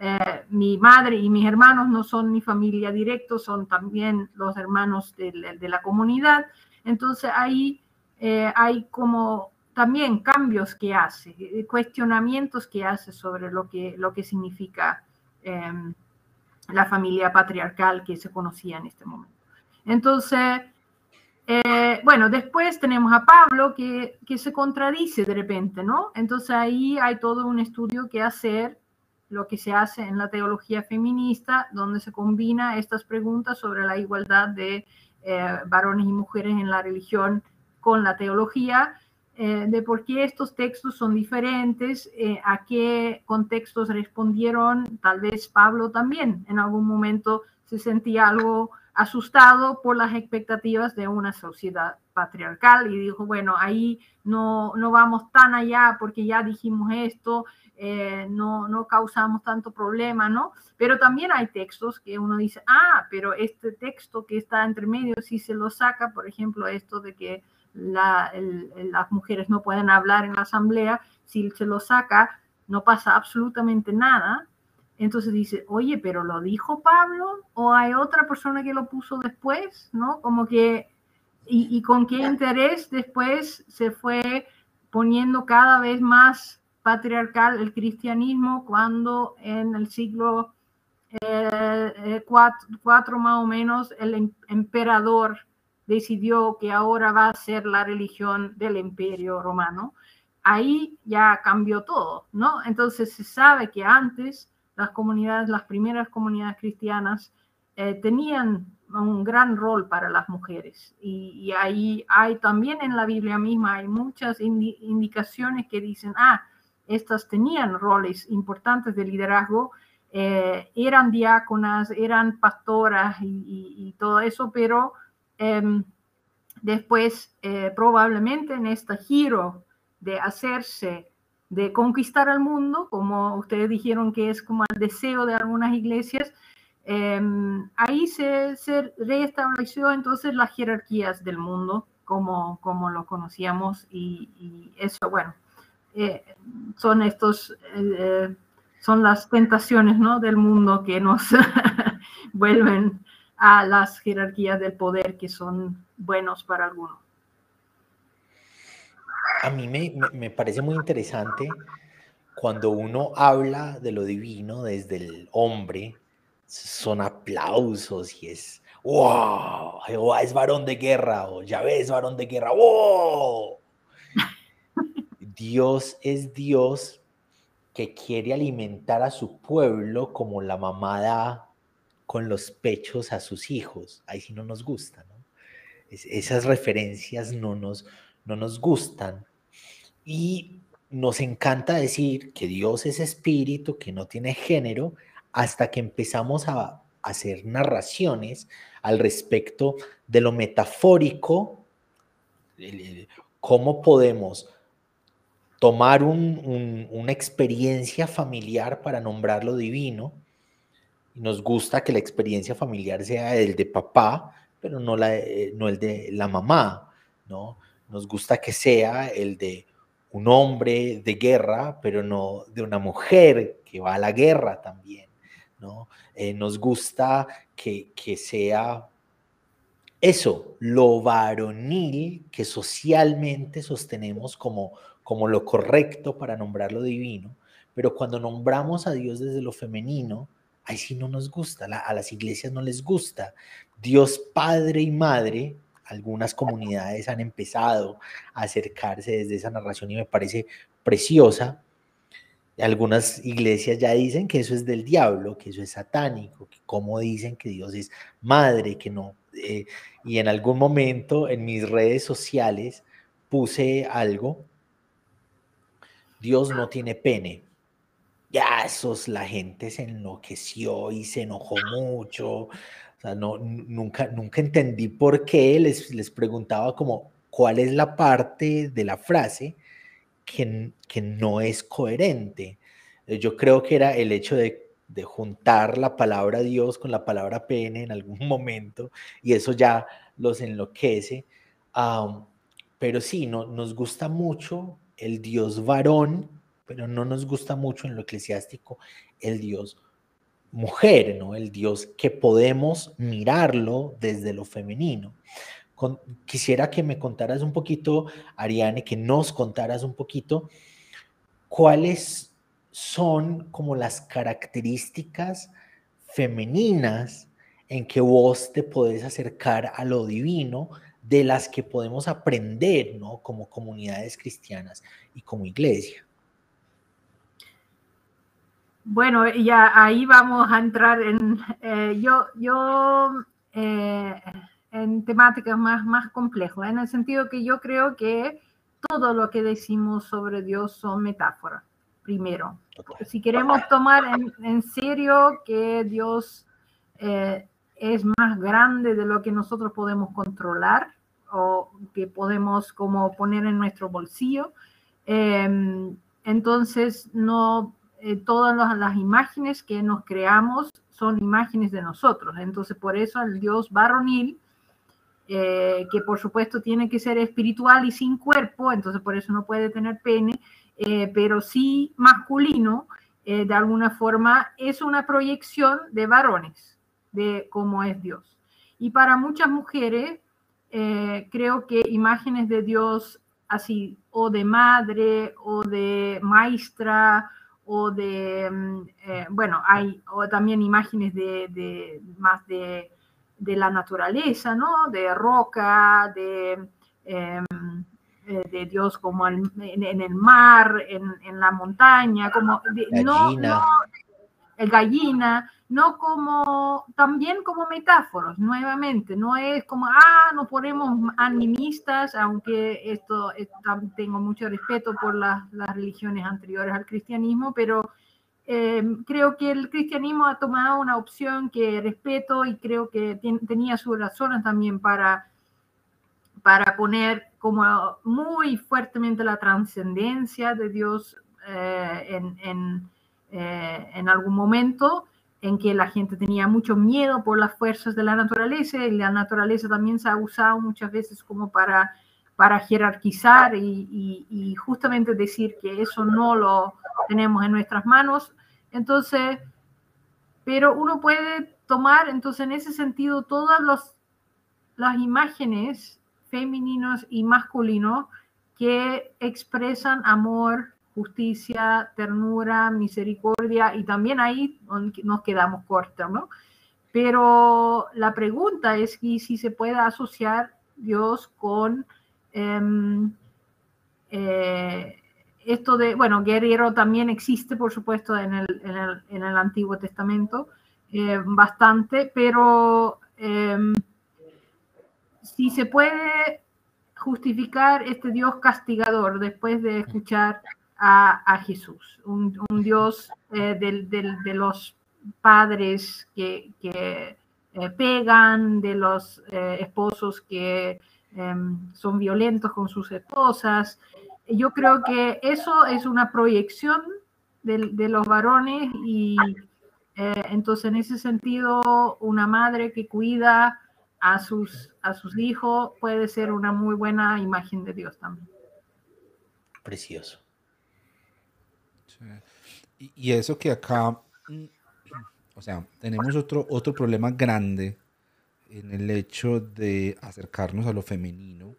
eh, mi madre y mis hermanos no son mi familia directo, son también los hermanos de, la comunidad. Entonces ahí eh, hay como también cambios que hace, cuestionamientos que hace sobre lo que, lo que significa Em, la familia patriarcal que se conocía en este momento. Entonces, eh, bueno, después tenemos a Pablo que, que, se contradice de repente, ¿no? Entonces ahí hay todo un estudio que hacer, lo que se hace en la teología feminista, donde se combina estas preguntas sobre la igualdad de eh, varones y mujeres en la religión con la teología eh, de por qué estos textos son diferentes, eh, a qué contextos respondieron, tal vez Pablo también en algún momento se sentía algo asustado por las expectativas de una sociedad patriarcal y dijo, bueno, ahí no, no vamos tan allá porque ya dijimos esto, eh, no, no causamos tanto problema, ¿no? Pero también hay textos que uno dice, ah, pero este texto que está entre medio, si se lo saca, por ejemplo, esto de que las mujeres no pueden hablar en la asamblea, si se lo saca, no pasa absolutamente nada. Entonces dice, oye, pero lo dijo Pablo o hay otra persona que lo puso después, ¿no? Como que, y, con qué interés después se fue poniendo cada vez más patriarcal el cristianismo cuando en el siglo eh, 4 eh, más o menos el em, emperador decidió que ahora va a ser la religión del imperio romano. ahí ya cambió todo, ¿no? Entonces se sabe que antes las comunidades, las primeras comunidades cristianas, eh, tenían un gran rol para las mujeres. Y, ahí hay también en la Biblia misma, hay muchas indicaciones que dicen, ah, estas tenían roles importantes de liderazgo, eh, eran diáconas, eran pastoras y, todo eso, pero em, después eh, probablemente en este giro de hacerse, de conquistar al mundo, como ustedes dijeron que es como el deseo de algunas iglesias, em, ahí se, se, reestableció entonces las jerarquías del mundo como, como lo conocíamos y, eso, bueno, eh, son estos, eh, son las tentaciones ¿no? del mundo que nos vuelven a las jerarquías del poder que son buenos para algunos a mí me, parece muy interesante cuando uno habla de lo divino desde el hombre, son aplausos y es, wow, Jehová es varón de guerra o ya ves varón de guerra, wow. Dios es Dios que quiere alimentar a su pueblo como la mamada con los pechos a sus hijos. Ahí sí no nos gusta, ¿no? esas referencias no nos, no nos gustan. Y nos encanta decir que Dios es espíritu, que no tiene género, hasta que empezamos a hacer narraciones al respecto de lo metafórico, cómo podemos tomar una experiencia familiar para nombrar lo divino. Nos gusta que la experiencia familiar sea el de papá, pero no, la, eh, no el de la mamá, ¿no? Nos gusta que sea el de un hombre de guerra, pero no de una mujer que va a la guerra también, ¿no? Eh, nos gusta que, sea eso, lo varonil que socialmente sostenemos como, como lo correcto para nombrar lo divino, pero cuando nombramos a Dios desde lo femenino, ahí sí no nos gusta, a las iglesias no les gusta. Dios Padre y Madre algunas comunidades han empezado a acercarse desde esa narración y me parece preciosa. Algunas iglesias ya dicen que eso es del diablo, que eso es satánico, que como dicen que Dios es madre, que no. Eh, y en algún momento en mis redes sociales puse algo, Dios no tiene pene. Ya, esos, la gente se enloqueció y se enojó mucho. O sea, no, nunca, nunca entendí por qué les, les preguntaba como cuál es la parte de la frase que, que no es coherente. Eh, yo creo que era el hecho de, de juntar la palabra Dios con la palabra pene en algún momento y eso ya los enloquece. pero sí, no, nos gusta mucho el Dios varón, pero no nos gusta mucho en lo eclesiástico el Dios mujer, ¿no? El Dios que podemos mirarlo desde lo femenino. quisiera que me contaras un poquito, Ariane, que nos contaras un poquito cuáles son como las características femeninas en que vos te podés acercar a lo divino, de las que podemos aprender, ¿no? Como comunidades cristianas y como iglesia. Bueno, ya ahí vamos a entrar en, eh, yo, yo eh, en temáticas más, más complejas, en el sentido que yo creo que todo lo que decimos sobre Dios son metáforas, primero. Si queremos tomar en, serio que Dios eh, es más grande de lo que nosotros podemos controlar o que podemos como poner en nuestro bolsillo, entonces no eh, todas las, imágenes que nos creamos son imágenes de nosotros. Entonces, por eso el Dios varonil, eh, que por supuesto tiene que ser espiritual y sin cuerpo, entonces por eso no puede tener pene, eh, pero sí masculino, de alguna forma es una proyección de varones, de cómo es Dios. Y para muchas mujeres, creo que imágenes de Dios así, o de madre, o de maestra, o de, mm, eh, bueno, hay también imágenes de, más de, la naturaleza, ¿no? De roca, de, em, eh, de Dios como en, el mar, en, la montaña, como no, el gallina, no como, también como metáforas, nuevamente, no es como, ah, no ponemos animistas, aunque esto, tengo mucho respeto por las, religiones anteriores al cristianismo, pero eh, creo que el cristianismo ha tomado una opción que respeto y creo que tenía sus razones también para para poner como muy fuertemente la trascendencia de Dios eh, en, eh, en, algún momento en que la gente tenía mucho miedo por las fuerzas de la naturaleza y la naturaleza también se ha usado muchas veces como para, para jerarquizar y, justamente decir que eso no lo tenemos en nuestras manos. Entonces, pero uno puede tomar entonces en ese sentido todas los, las imágenes femeninos y masculinos que expresan amor, justicia, ternura, misericordia, y también ahí nos quedamos cortos, ¿no? Pero la pregunta es si, se puede asociar Dios con em, eh, esto de, bueno, guerrero también existe, por supuesto, en el, en el, Antiguo Testamento, eh, bastante, pero em, si se puede justificar este Dios castigador después de escuchar a, Jesús, un, Dios eh, de los padres que, eh, pegan, de los eh, esposos que em, son violentos con sus esposas. Yo creo que eso es una proyección de, de los varones y entonces en ese sentido una madre que cuida a sus, a sus hijos puede ser una muy buena imagen de Dios también. Precioso. Y, eso que acá, o sea, tenemos otro, otro problema grande en el hecho de acercarnos a lo femenino,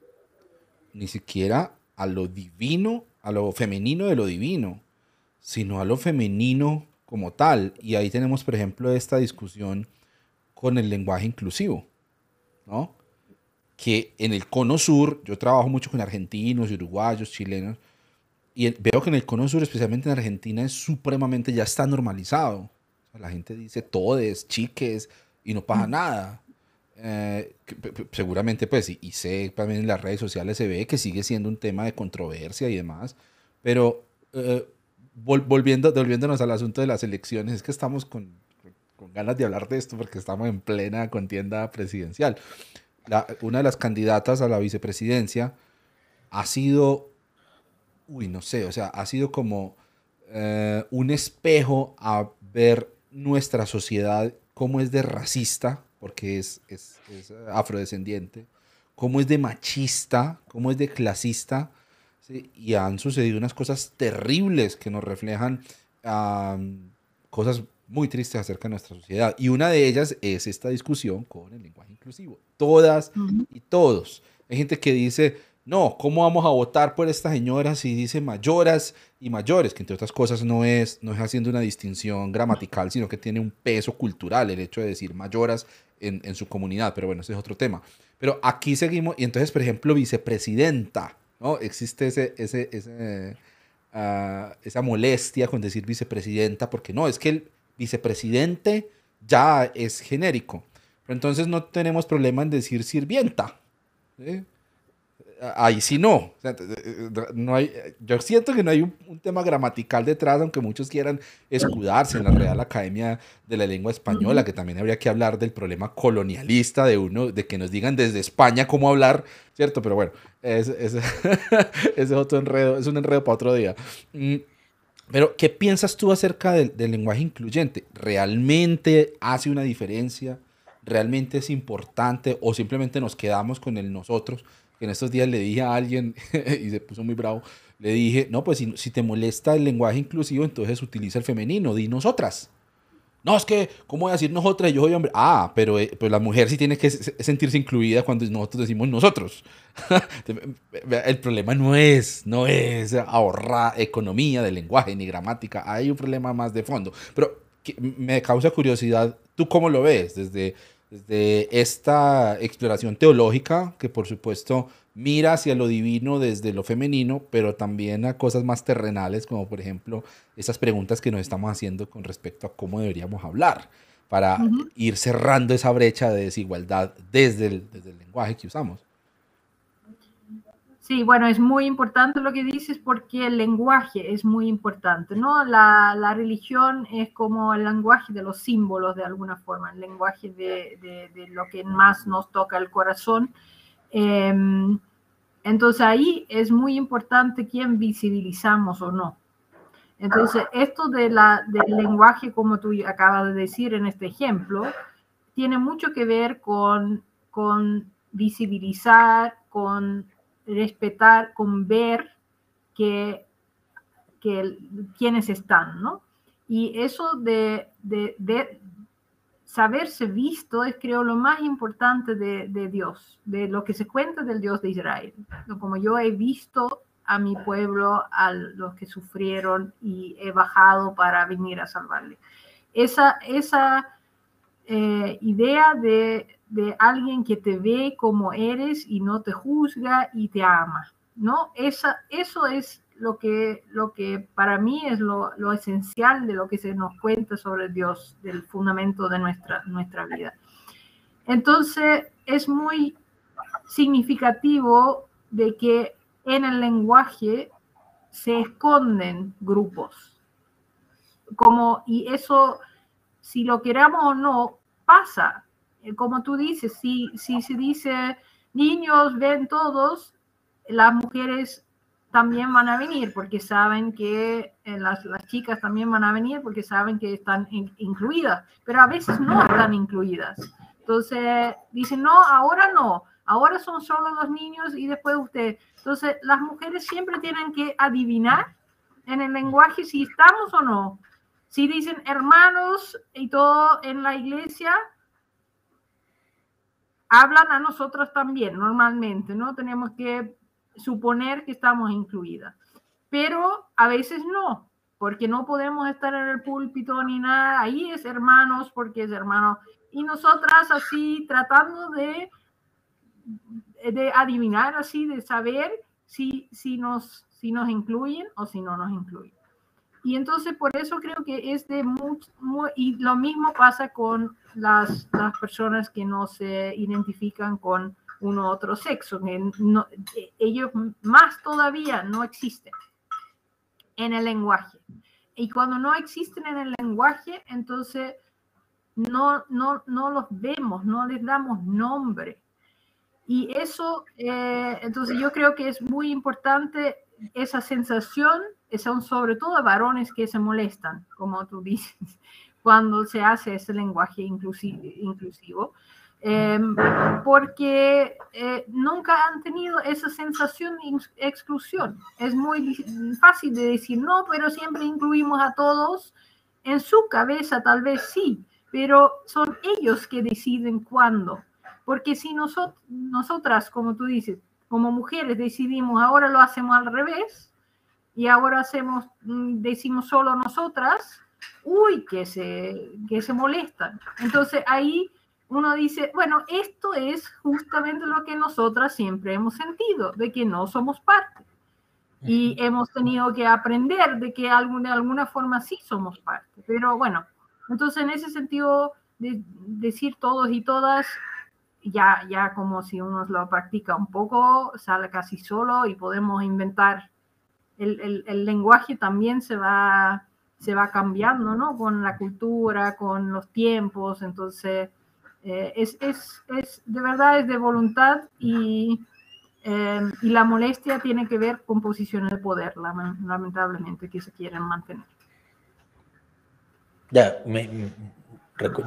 ni siquiera a lo divino, a lo femenino de lo divino, sino a lo femenino como tal. Y ahí tenemos, por ejemplo, esta discusión con el lenguaje inclusivo. ¿no? Que en el cono sur, yo trabajo mucho con argentinos, uruguayos, chilenos, y veo que en el cono sur, especialmente en Argentina, es supremamente, ya está normalizado. la gente dice todes, chiques, y no pasa nada. Eh, seguramente, pues, y, sé también en las redes sociales se ve que sigue siendo un tema de controversia y demás, pero eh, volviendo, volviéndonos al asunto de las elecciones, es que estamos con con ganas de hablar de esto porque estamos en plena contienda presidencial. una de las candidatas a la vicepresidencia ha sido, uy, no sé, o sea, ha sido como eh, un espejo a ver nuestra sociedad cómo es de racista, porque es, es, afrodescendiente, cómo es de machista, cómo es de clasista, y han sucedido unas cosas terribles que nos reflejan cosas muy tristes acerca de nuestra sociedad. Y una de ellas es esta discusión con el lenguaje inclusivo. Todas y todos. Hay gente que dice, no, ¿cómo vamos a votar por esta señora si dice mayoras y mayores? Que entre otras cosas no es, no es haciendo una distinción gramatical, sino que tiene un peso cultural el hecho de decir mayoras en, en su comunidad. Pero bueno, ese es otro tema. Pero aquí seguimos, y entonces, por ejemplo, vicepresidenta, ¿no? Existe ese, ese, ah, esa molestia con decir vicepresidenta, porque no, es que el vicepresidente ya es genérico. Pero entonces no tenemos problema en decir sirvienta. Ahí sí no. no hay, yo siento que no hay un, tema gramatical detrás, aunque muchos quieran escudarse en la Real Academia de la Lengua Española, que también habría que hablar del problema colonialista de uno, de que nos digan desde España cómo hablar, ¿cierto? Pero bueno, ese, ese es otro enredo, es un enredo para otro día. Mm, pero, ¿qué piensas tú acerca del, lenguaje incluyente? ¿Realmente hace una diferencia? ¿Realmente es importante? ¿O simplemente nos quedamos con el nosotros? En estos días le dije a alguien, y se puso muy bravo, le dije, no, pues si, si te molesta el lenguaje inclusivo, entonces utiliza el femenino, di nosotras. No, es que, ¿cómo voy decir nosotras? Yo soy hombre. Ah, pero, eh, pero la mujer sí tiene que sentirse incluida cuando nosotros decimos nosotros. El problema no es, no es ahorrar economía de lenguaje ni gramática. Hay un problema más de fondo. Pero me causa curiosidad, ¿tú cómo lo ves? Desde, desde esta exploración teológica, que por supuesto mira hacia lo divino desde lo femenino, pero también a cosas más terrenales, como por ejemplo esas preguntas que nos estamos haciendo con respecto a cómo deberíamos hablar, para ir cerrando esa brecha de desigualdad desde el, desde el lenguaje que usamos. Sí, bueno, es muy importante lo que dices porque el lenguaje es muy importante, ¿no? La, religión es como el lenguaje de los símbolos de alguna forma, el lenguaje de, lo que más nos toca el corazón. Em, entonces ahí es muy importante quién visibilizamos o no. Entonces, esto del lenguaje, como tú acabas de decir en este ejemplo, tiene mucho que ver con visibilizar, con respetar, con ver que, que quienes están, ¿no? Y eso de, de, de, saberse visto es, creo, lo más importante de, de, Dios, de lo que se cuenta del Dios de Israel. Como yo he visto a mi pueblo, a los que sufrieron y he bajado para venir a salvarle. Esa, esa eh, idea de, de alguien que te ve como eres y no te juzga y te ama, ¿no? Esa, eso es lo que, lo que para mí es lo, lo, esencial de lo que se nos cuenta sobre Dios, del fundamento de nuestra, nuestra vida. Entonces, es muy significativo de que en el lenguaje se esconden grupos. Como, y eso, si lo queramos o no, pasa. Eh, como tú dices, si, si se dice niños ven todos, las mujeres también van a venir porque saben que eh, las, las, chicas también van a venir porque saben que están incluidas, pero a veces no están incluidas. Entonces dicen, no, ahora no, ahora son solo los niños y después usted. Entonces las mujeres siempre tienen que adivinar en el lenguaje si estamos o no. Si dicen hermanos y todo en la iglesia, hablan a nosotros también, normalmente, ¿no? Tenemos que suponer que estamos incluidas. Pero a veces no, porque no podemos estar en el púlpito ni nada. Ahí es hermanos, porque es hermano. Y nosotras así tratando de, de adivinar, así, de saber si, si, nos, si nos incluyen o si no nos incluyen. Y entonces por eso creo que es de mucho, y lo mismo pasa con las, las, personas que no se identifican con uno u otro sexo, que no, ellos más todavía no existen en el lenguaje. Y cuando no existen en el lenguaje, entonces no, no, no los vemos, no les damos nombre. Y eso, eh, entonces yo creo que es muy importante esa sensación son sobre todo varones que se molestan, como tú dices, cuando se hace ese lenguaje inclusivo, em, porque eh, nunca han tenido esa sensación de exclusión. Es muy fácil de decir, no, pero siempre incluimos a todos. En su cabeza tal vez sí, pero son ellos que deciden cuándo. Porque si nosotros, nosotras, como tú dices, como mujeres decidimos, ahora lo hacemos al revés, y ahora hacemos, mm, decimos solo nosotras, uy, que se, que se molestan. Entonces ahí uno dice, bueno, esto es justamente lo que nosotras siempre hemos sentido, de que no somos parte. Y hemos tenido que aprender de que de alguna forma sí somos parte. Pero bueno, entonces en ese sentido, de decir todos y todas, ya, ya como si uno lo practica un poco, sale casi solo y podemos inventar el, lenguaje también se va, se va cambiando, ¿no? Con la cultura, con los tiempos, entonces eh, es, es, es, de verdad es de voluntad y, eh, y la molestia tiene que ver con posiciones de poder, lamentablemente, que se quieren mantener. Ya,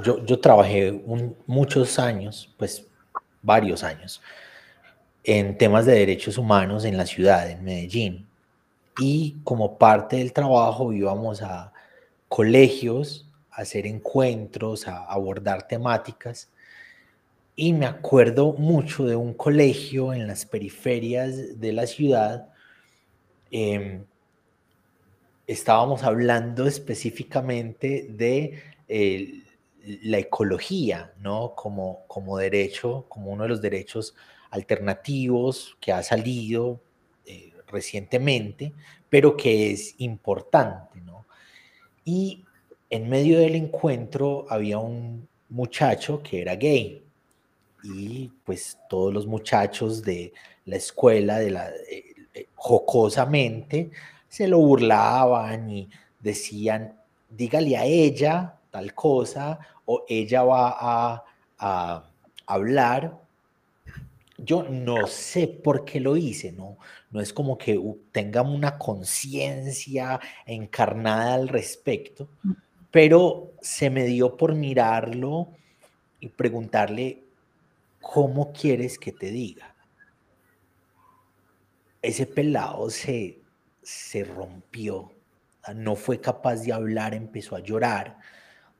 yo, yo, trabajé muchos años, pues varios años, en temas de derechos humanos en la ciudad, en Medellín y como parte del trabajo íbamos a colegios a hacer encuentros, a abordar temáticas. Y me acuerdo mucho de un colegio en las periferias de la ciudad. Em, estábamos hablando específicamente de la ecología, ¿no? Como, como derecho, como uno de los derechos alternativos que ha salido recientemente, pero que es importante, ¿no? Y en medio del encuentro había un muchacho que era gay y pues todos los muchachos de la escuela, la, eh, eh, jocosamente, se lo burlaban y decían, dígale a ella tal cosa o ella va a hablar. Yo no sé por qué lo hice, ¿no? No es como que tenga una conciencia encarnada al respecto, pero se me dio por mirarlo y preguntarle, ¿cómo quieres que te diga? Ese pelado se, se rompió, no fue capaz de hablar, empezó a llorar,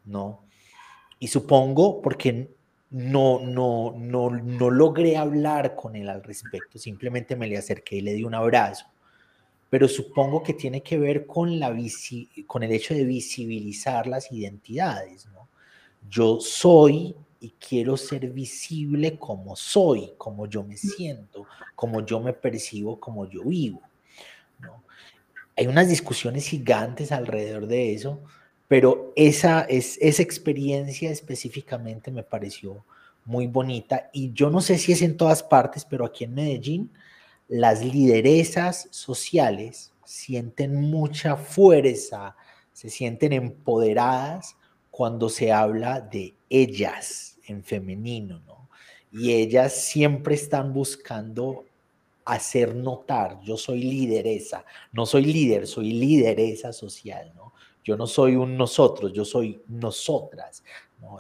¿no? Y supongo porque no, no, no, no logré hablar con él al respecto, simplemente me le acerqué y le di un abrazo. Pero supongo que tiene que ver con, la con el hecho de visibilizar las identidades, ¿no? Yo soy y quiero ser visible como soy, como yo me siento, como yo me percibo, como yo vivo. ¿no? Hay unas discusiones gigantes alrededor de eso, pero esa, es, esa experiencia específicamente me pareció muy bonita y yo no sé si es en todas partes, pero aquí en Medellín las lideresas sociales sienten mucha fuerza, se sienten empoderadas cuando se habla de ellas en femenino, ¿no? Y ellas siempre están buscando hacer notar, yo soy lideresa, no soy líder, soy lideresa social, ¿no? Yo no soy un nosotros, yo soy nosotras.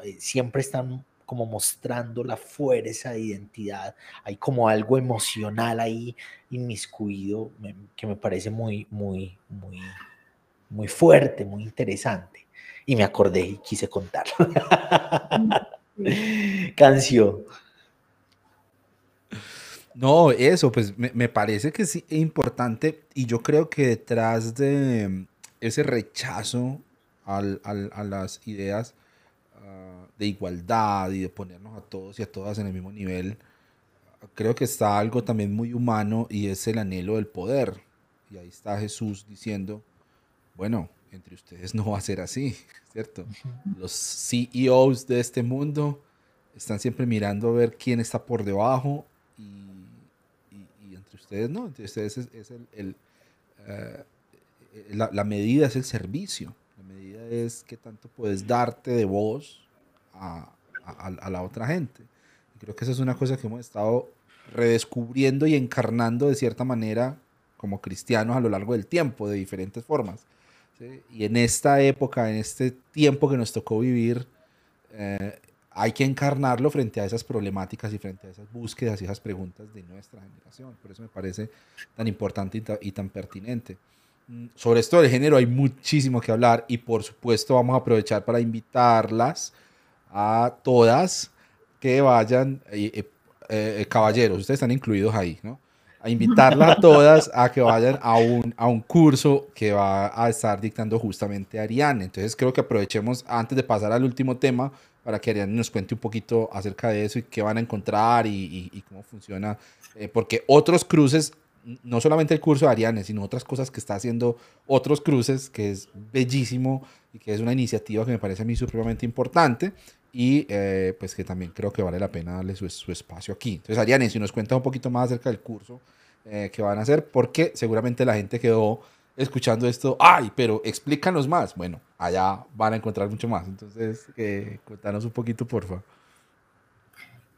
Eh, siempre están como mostrando la fuerza de identidad. Hay como algo emocional ahí inmiscuido que me parece muy, muy, muy, muy fuerte, muy interesante. Y me acordé y quise contarlo. Canción. No, eso, pues me, me, parece que es importante y yo creo que detrás de, ese rechazo al, a las ideas ah, de igualdad y de ponernos a todos y a todas en el mismo nivel, creo que está algo también muy humano y es el anhelo del poder. Y ahí está Jesús diciendo, bueno, entre ustedes no va a ser así, ¿cierto? Los CEOs de este mundo están siempre mirando a ver quién está por debajo y, entre ustedes no, entre ustedes es, el, eh, eh, la, medida es el servicio, la medida es qué tanto puedes darte de voz a, la otra gente. creo que esa es una cosa que hemos estado redescubriendo y encarnando de cierta manera como cristianos a lo largo del tiempo, de diferentes formas. Y en esta época, en este tiempo que nos tocó vivir, eh, hay que encarnarlo frente a esas problemáticas y frente a esas búsquedas y esas preguntas de nuestra generación. Por eso me parece tan importante y tan pertinente. Sobre esto del género hay muchísimo que hablar y por supuesto vamos a aprovechar para invitarlas a todas que vayan, eh, eh, eh, caballeros, ustedes están incluidos ahí, ¿no? A invitarlas a todas a que vayan a un, a un curso que va a estar dictando justamente Ariane. Entonces creo que aprovechemos antes de pasar al último tema para que Ariane nos cuente un poquito acerca de eso y qué van a encontrar y, y, cómo funciona. porque otros cruces no solamente el curso de Ariane, sino otras cosas que está haciendo otros cruces, que es bellísimo y que es una iniciativa que me parece a mí supremamente importante y eh, pues que también creo que vale la pena darle su, su, espacio aquí. Entonces, Ariane, si nos cuentas un poquito más acerca del curso eh, que van a hacer, porque seguramente la gente quedó escuchando esto, ay, pero explícanos más. Bueno, allá van a encontrar mucho más. Entonces, eh, un poquito, por favor.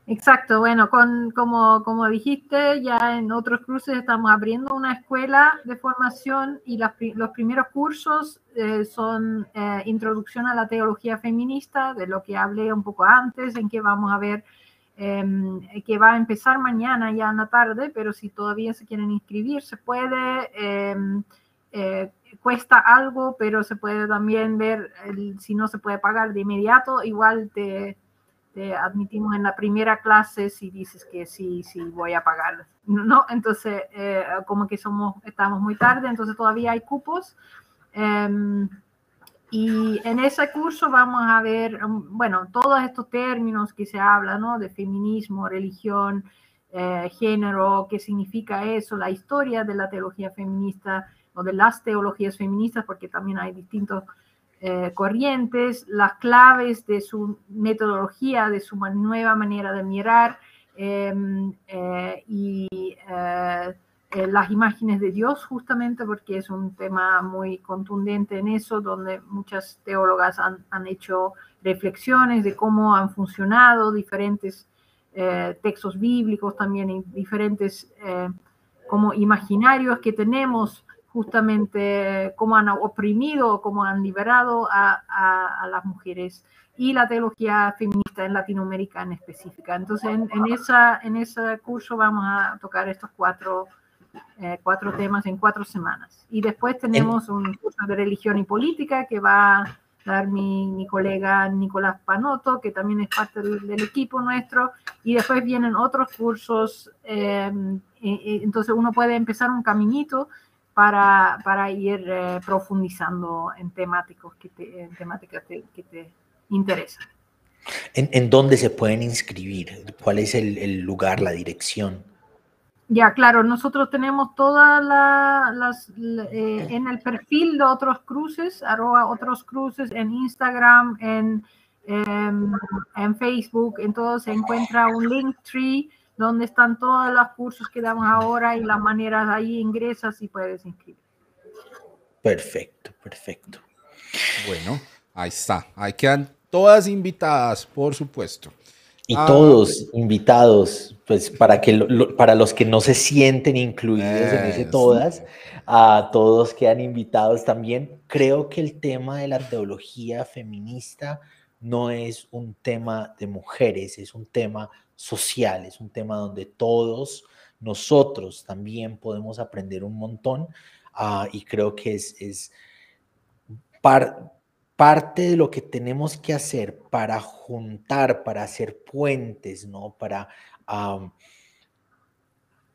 Exacto, bueno, con, como, como dijiste, ya en otros cruces estamos abriendo una escuela de formación y los primeros cursos eh, son eh, introducción a la teología feminista, de lo que hablé un poco antes, en que vamos a ver em, que va a empezar mañana ya en la tarde, pero si todavía se quieren inscribir, se puede. Em, eh, cuesta algo, pero se puede también ver si no se puede pagar de inmediato, igual te te admitimos en la primera clase si dices que sí, sí voy a pagar. No, entonces eh, como que somos, estamos muy tarde, entonces todavía hay cupos. Em, Y en ese curso vamos a ver, um, bueno, todos estos términos que se hablan, ¿no? De feminismo, religión, eh, género, qué significa eso, la historia de la teología feminista o de las teologías feministas, porque también hay distintos eh, corrientes, las claves de su metodología, de su nueva manera de mirar em, eh, y las imágenes de Dios, justamente porque es un tema muy contundente en eso, donde muchas teólogas han, hecho reflexiones de cómo han funcionado diferentes eh, textos bíblicos, también diferentes eh, como imaginarios que tenemos justamente cómo han oprimido, cómo han liberado a, las mujeres y la teología feminista en Latinoamérica en específica. Entonces, en, esa, en ese curso vamos a tocar estos cuatro, eh, cuatro temas en cuatro semanas. Y después tenemos un curso de religión y política que va dar mi, mi, colega Nicolás Panoto, que también es parte del, equipo nuestro, y después vienen otros cursos, em, entonces uno puede empezar un caminito para, para ir eh, profundizando en, temáticos que te, en temáticas que te interesan. ¿En, ¿En, dónde se pueden inscribir? ¿Cuál es el, el lugar, la dirección? Ya, claro, nosotros tenemos todas las, eh, en el perfil de otros cruces, arroba otros cruces, en Instagram, en, em, en, Facebook, en todo se encuentra un link tree donde están todos los cursos que damos ahora y las maneras, ahí ingresas y puedes inscribir. Perfecto, perfecto. Bueno, ahí está, ahí quedan todas invitadas, por supuesto. Y ah, todos invitados, pues para, que para los que no se sienten incluidos en ese todas, a todos quedan invitados también. Creo que el tema de la teología feminista no es un tema de mujeres, es un tema social, es un tema donde todos nosotros también podemos aprender un montón ah, y creo que es, es parte de lo que tenemos que hacer para juntar, para hacer puentes, ¿no? Para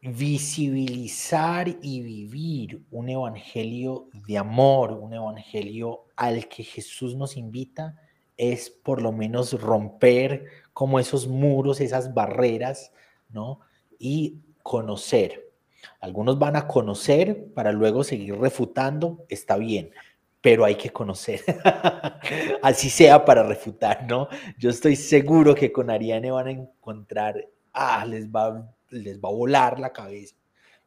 visibilizar y vivir un evangelio de amor, un evangelio al que Jesús nos invita, es por lo menos romper como esos muros, esas barreras, ¿no? Y conocer. Algunos van a conocer para luego seguir refutando, está bien, pero hay que conocer. Así sea para refutar, ¿no? Yo estoy seguro que con Ariane van a encontrar, ah, les va, les va a volar la cabeza.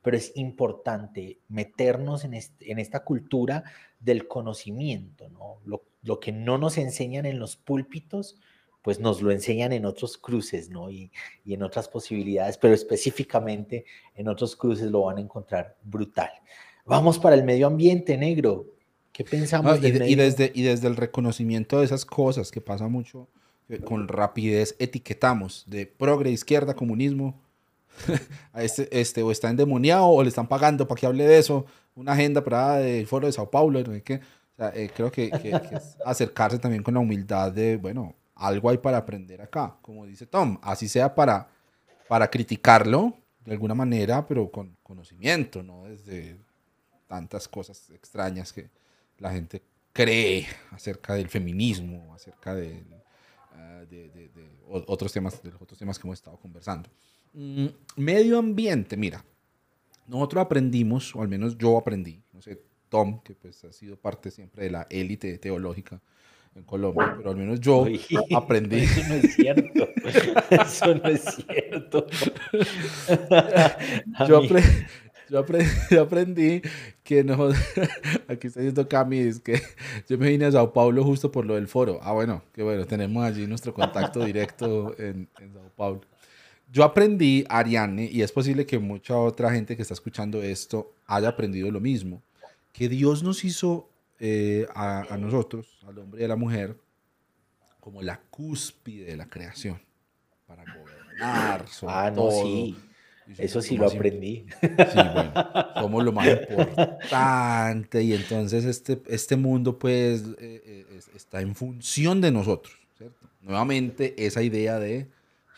Pero es importante meternos en, esta cultura del conocimiento, ¿no? Lo, que no nos enseñan en los púlpitos, pues nos lo enseñan en otros cruces, ¿no? Y, y en otras posibilidades, pero específicamente en otros cruces lo van a encontrar brutal. Vamos para el medio ambiente negro. ¿Qué pensamos? y, desde, y desde el reconocimiento de esas cosas que pasa mucho, con rapidez etiquetamos de progre, izquierda, comunismo, a este, este, o está endemoniado o le están pagando para que hable de eso, una agenda para del foro de Sao Paulo, no eh, creo que, que, es acercarse también con la humildad de, bueno, algo hay para aprender acá, como dice Tom, así sea para, para criticarlo de alguna manera, pero con conocimiento, no desde tantas cosas extrañas que, la gente cree acerca del feminismo, acerca de, ah, otros, temas, de los otros temas que hemos estado conversando. Mm, medio ambiente, mira, nosotros aprendimos, o al menos yo aprendí, no sé, Tom, que pues ha sido parte siempre de la élite teológica en Colombia, pero al menos yo aprendí. Eso no es cierto. Eso no es cierto. yo, aprendí, yo aprendí, que no. Aquí está diciendo Cami, es que yo me vine a Sao Paulo justo por lo del foro. Ah, bueno, que bueno, tenemos allí nuestro contacto directo en, en Sao Paulo. Yo aprendí, Ariane, y es posible que mucha otra gente que está escuchando esto haya aprendido lo mismo, que Dios nos hizo eh, a, a, nosotros, al hombre y a la mujer, como la cúspide de la creación, para gobernar sobre ah, no, Sí eso sí lo aprendí. Sí, bueno, somos lo más importante y entonces este, este mundo pues eh, eh, está en función de nosotros, ¿cierto? Nuevamente esa idea de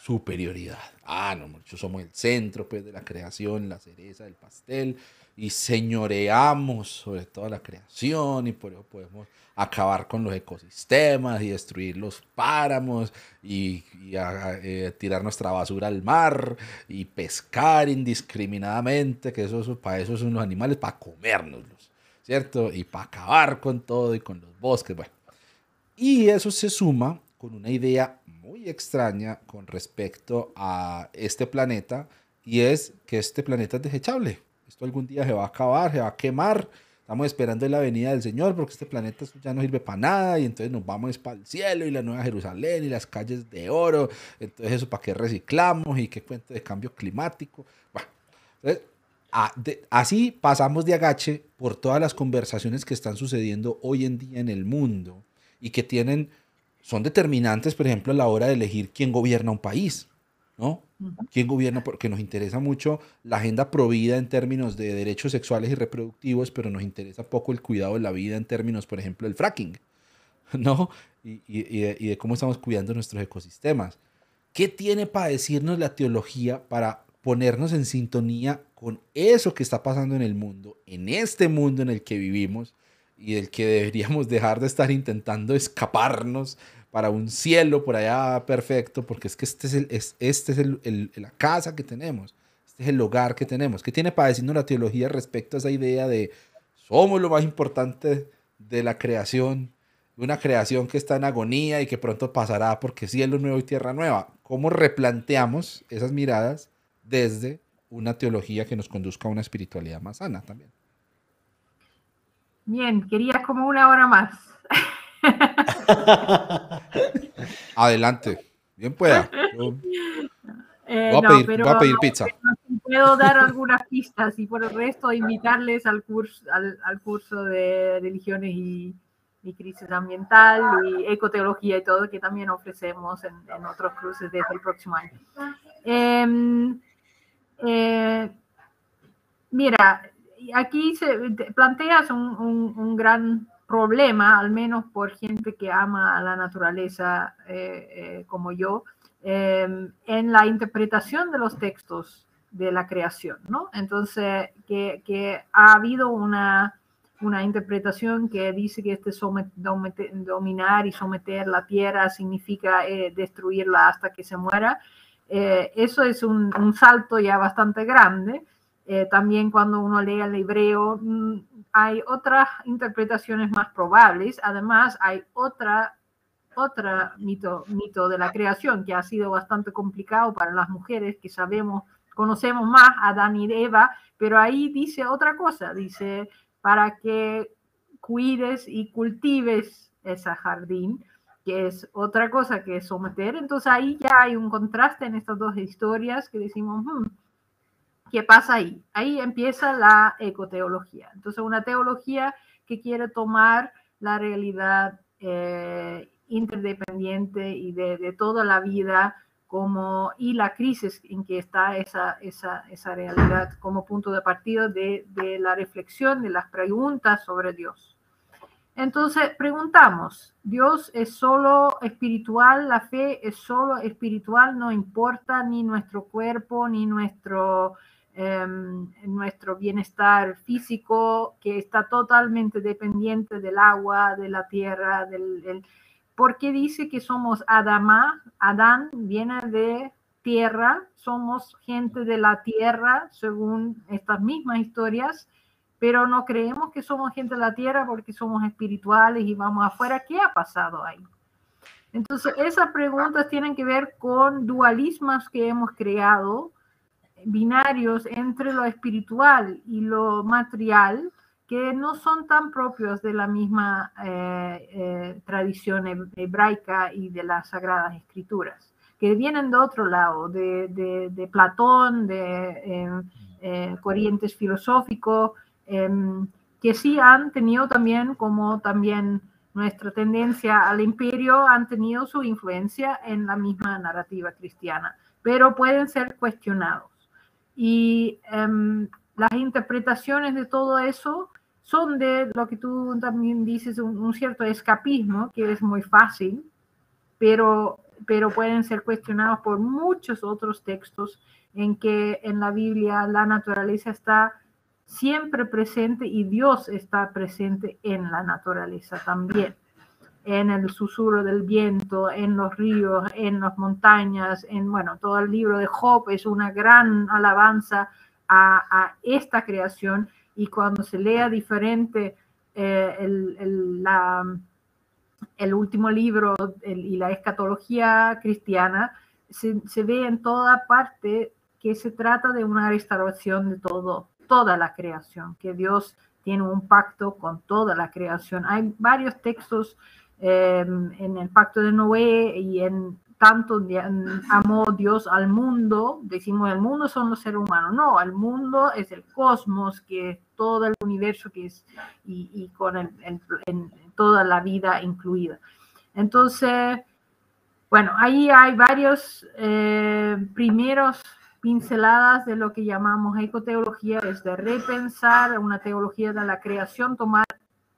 superioridad. Ah, no, nosotros somos el centro pues, de la creación, la cereza del pastel, y señoreamos sobre toda la creación, y por eso podemos acabar con los ecosistemas y destruir los páramos y, eh, tirar nuestra basura al mar y pescar indiscriminadamente, que eso, para eso son los animales, para comérnoslos, ¿cierto? Y para acabar con todo y con los bosques, bueno. Y eso se suma con una idea muy extraña con respecto a este planeta y es que este planeta es desechable. Esto algún día se va a acabar, se va a quemar Estamos esperando la venida del Señor porque este planeta ya no sirve para nada y entonces nos vamos para el cielo y la Nueva Jerusalén y las calles de oro. Entonces eso para qué reciclamos y qué cuento de cambio climático. Bueno, así pasamos de agache por todas las conversaciones que están sucediendo hoy en día en el mundo y que tienen, son determinantes, por ejemplo, a la hora de elegir quién gobierna un país. ¿No? ¿Quién gobierna? Porque nos interesa mucho la agenda provida en términos de derechos sexuales y reproductivos, pero nos interesa poco el cuidado de la vida en términos, por ejemplo, del fracking, ¿no? Y, y, de, cómo estamos cuidando nuestros ecosistemas. ¿Qué tiene para decirnos la teología para ponernos en sintonía con eso que está pasando en el mundo, en este mundo en el que vivimos y del que deberíamos dejar de estar intentando escaparnos para un cielo por allá perfecto, porque es que este es, el, es, este es el, la casa que tenemos, este es el hogar que tenemos. ¿Qué tiene para decirnos la teología respecto a esa idea de somos lo más importante de la creación, una creación que está en agonía y que pronto pasará porque cielo nuevo y tierra nueva? ¿Cómo replanteamos esas miradas desde una teología que nos conduzca a una espiritualidad más sana también? Bien, quería como una hora más. Adelante, bien pueda. Eh, voy, a pedir, pizza. Puedo dar algunas pistas y por el resto invitarles al curso, al, curso de religiones y, crisis ambiental y ecoteología y todo que también ofrecemos en, otros cruces desde el próximo año. Em, eh, mira, aquí se planteas un gran problema, al menos por gente que ama a la naturaleza eh, eh, como yo, em, en la interpretación de los textos de la creación, ¿no? Entonces, que, ha habido una, una, interpretación que dice que este dominar y someter la tierra significa eh, destruirla hasta que se muera. eso es un, un, salto ya bastante grande. También cuando uno lee el hebreo, mm, hay otras interpretaciones más probables. Además, hay otra, otra mito, mito de la creación que ha sido bastante complicado para las mujeres que sabemos, conocemos más Adán y Eva, pero ahí dice otra cosa, dice, para que cuides y cultives ese jardín, que es otra cosa que someter. Entonces ahí ya hay un contraste en estas dos historias que decimos, hmm, ¿Qué pasa ahí? Ahí empieza la ecoteología. Entonces, una teología que quiere tomar la realidad eh, interdependiente y de, toda la vida como, y la crisis en que está esa, esa, esa realidad como punto de partida de, de la reflexión, de las preguntas sobre Dios. Entonces preguntamos, ¿Dios es solo espiritual? ¿La fe es solo espiritual? No importa ni nuestro cuerpo, ni nuestro Em, nuestro bienestar físico, que está totalmente dependiente del agua, de la tierra, del, porque dice que somos Adama, Adán viene de tierra, somos gente de la tierra, según estas mismas historias, pero no creemos que somos gente de la tierra porque somos espirituales y vamos afuera. ¿Qué ha pasado ahí? Entonces, esas preguntas tienen que ver con dualismos que hemos creado binarios entre lo espiritual y lo material que no son tan propios de la misma eh, eh, tradición hebraica y de las sagradas escrituras, que vienen de otro lado, de, Platón, de eh, corrientes filosóficos, em, que sí han tenido también, como también nuestra tendencia al imperio, han tenido su influencia en la misma narrativa cristiana, pero pueden ser cuestionados. Y em, las interpretaciones de todo eso son de lo que tú también dices, un, cierto escapismo, que es muy fácil, pero pero pueden ser cuestionados por muchos otros textos en que en la Biblia la naturaleza está siempre presente y Dios está presente en la naturaleza también, en el susurro del viento, en los ríos, en las montañas, en, bueno, todo el libro de Job es una gran alabanza a, esta creación y cuando se lea diferente eh, el, la, el, último libro y la escatología cristiana, se, se ve en toda parte que se trata de una restauración de todo, toda la creación, que Dios tiene un pacto con toda la creación. Hay varios textos em, en el pacto de Noé y en tanto amó Dios al mundo, decimos el mundo son los seres humanos, no, el mundo es el cosmos, que es todo el universo que es y, con toda la vida incluida. Entonces, bueno, ahí hay varios eh, primeros pinceladas de lo que llamamos ecoteología, es de repensar una teología de la creación, tomar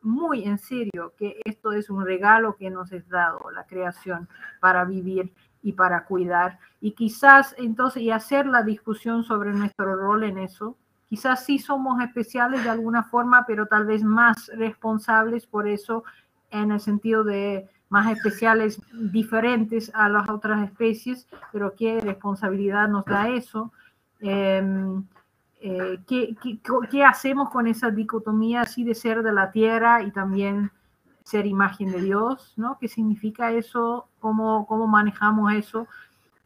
muy en serio que esto es un regalo que nos es dado, la creación, para vivir y para cuidar. Y quizás entonces, y hacer la discusión sobre nuestro rol en eso, quizás sí somos especiales de alguna forma, pero tal vez más responsables por eso en el sentido de más especiales, diferentes a las otras especies, pero qué responsabilidad nos da eso. Em, eh, ¿qué, hacemos con esa dicotomía así de ser de la tierra y también ser imagen de Dios? ¿no? ¿Qué significa eso? ¿Cómo, cómo manejamos eso?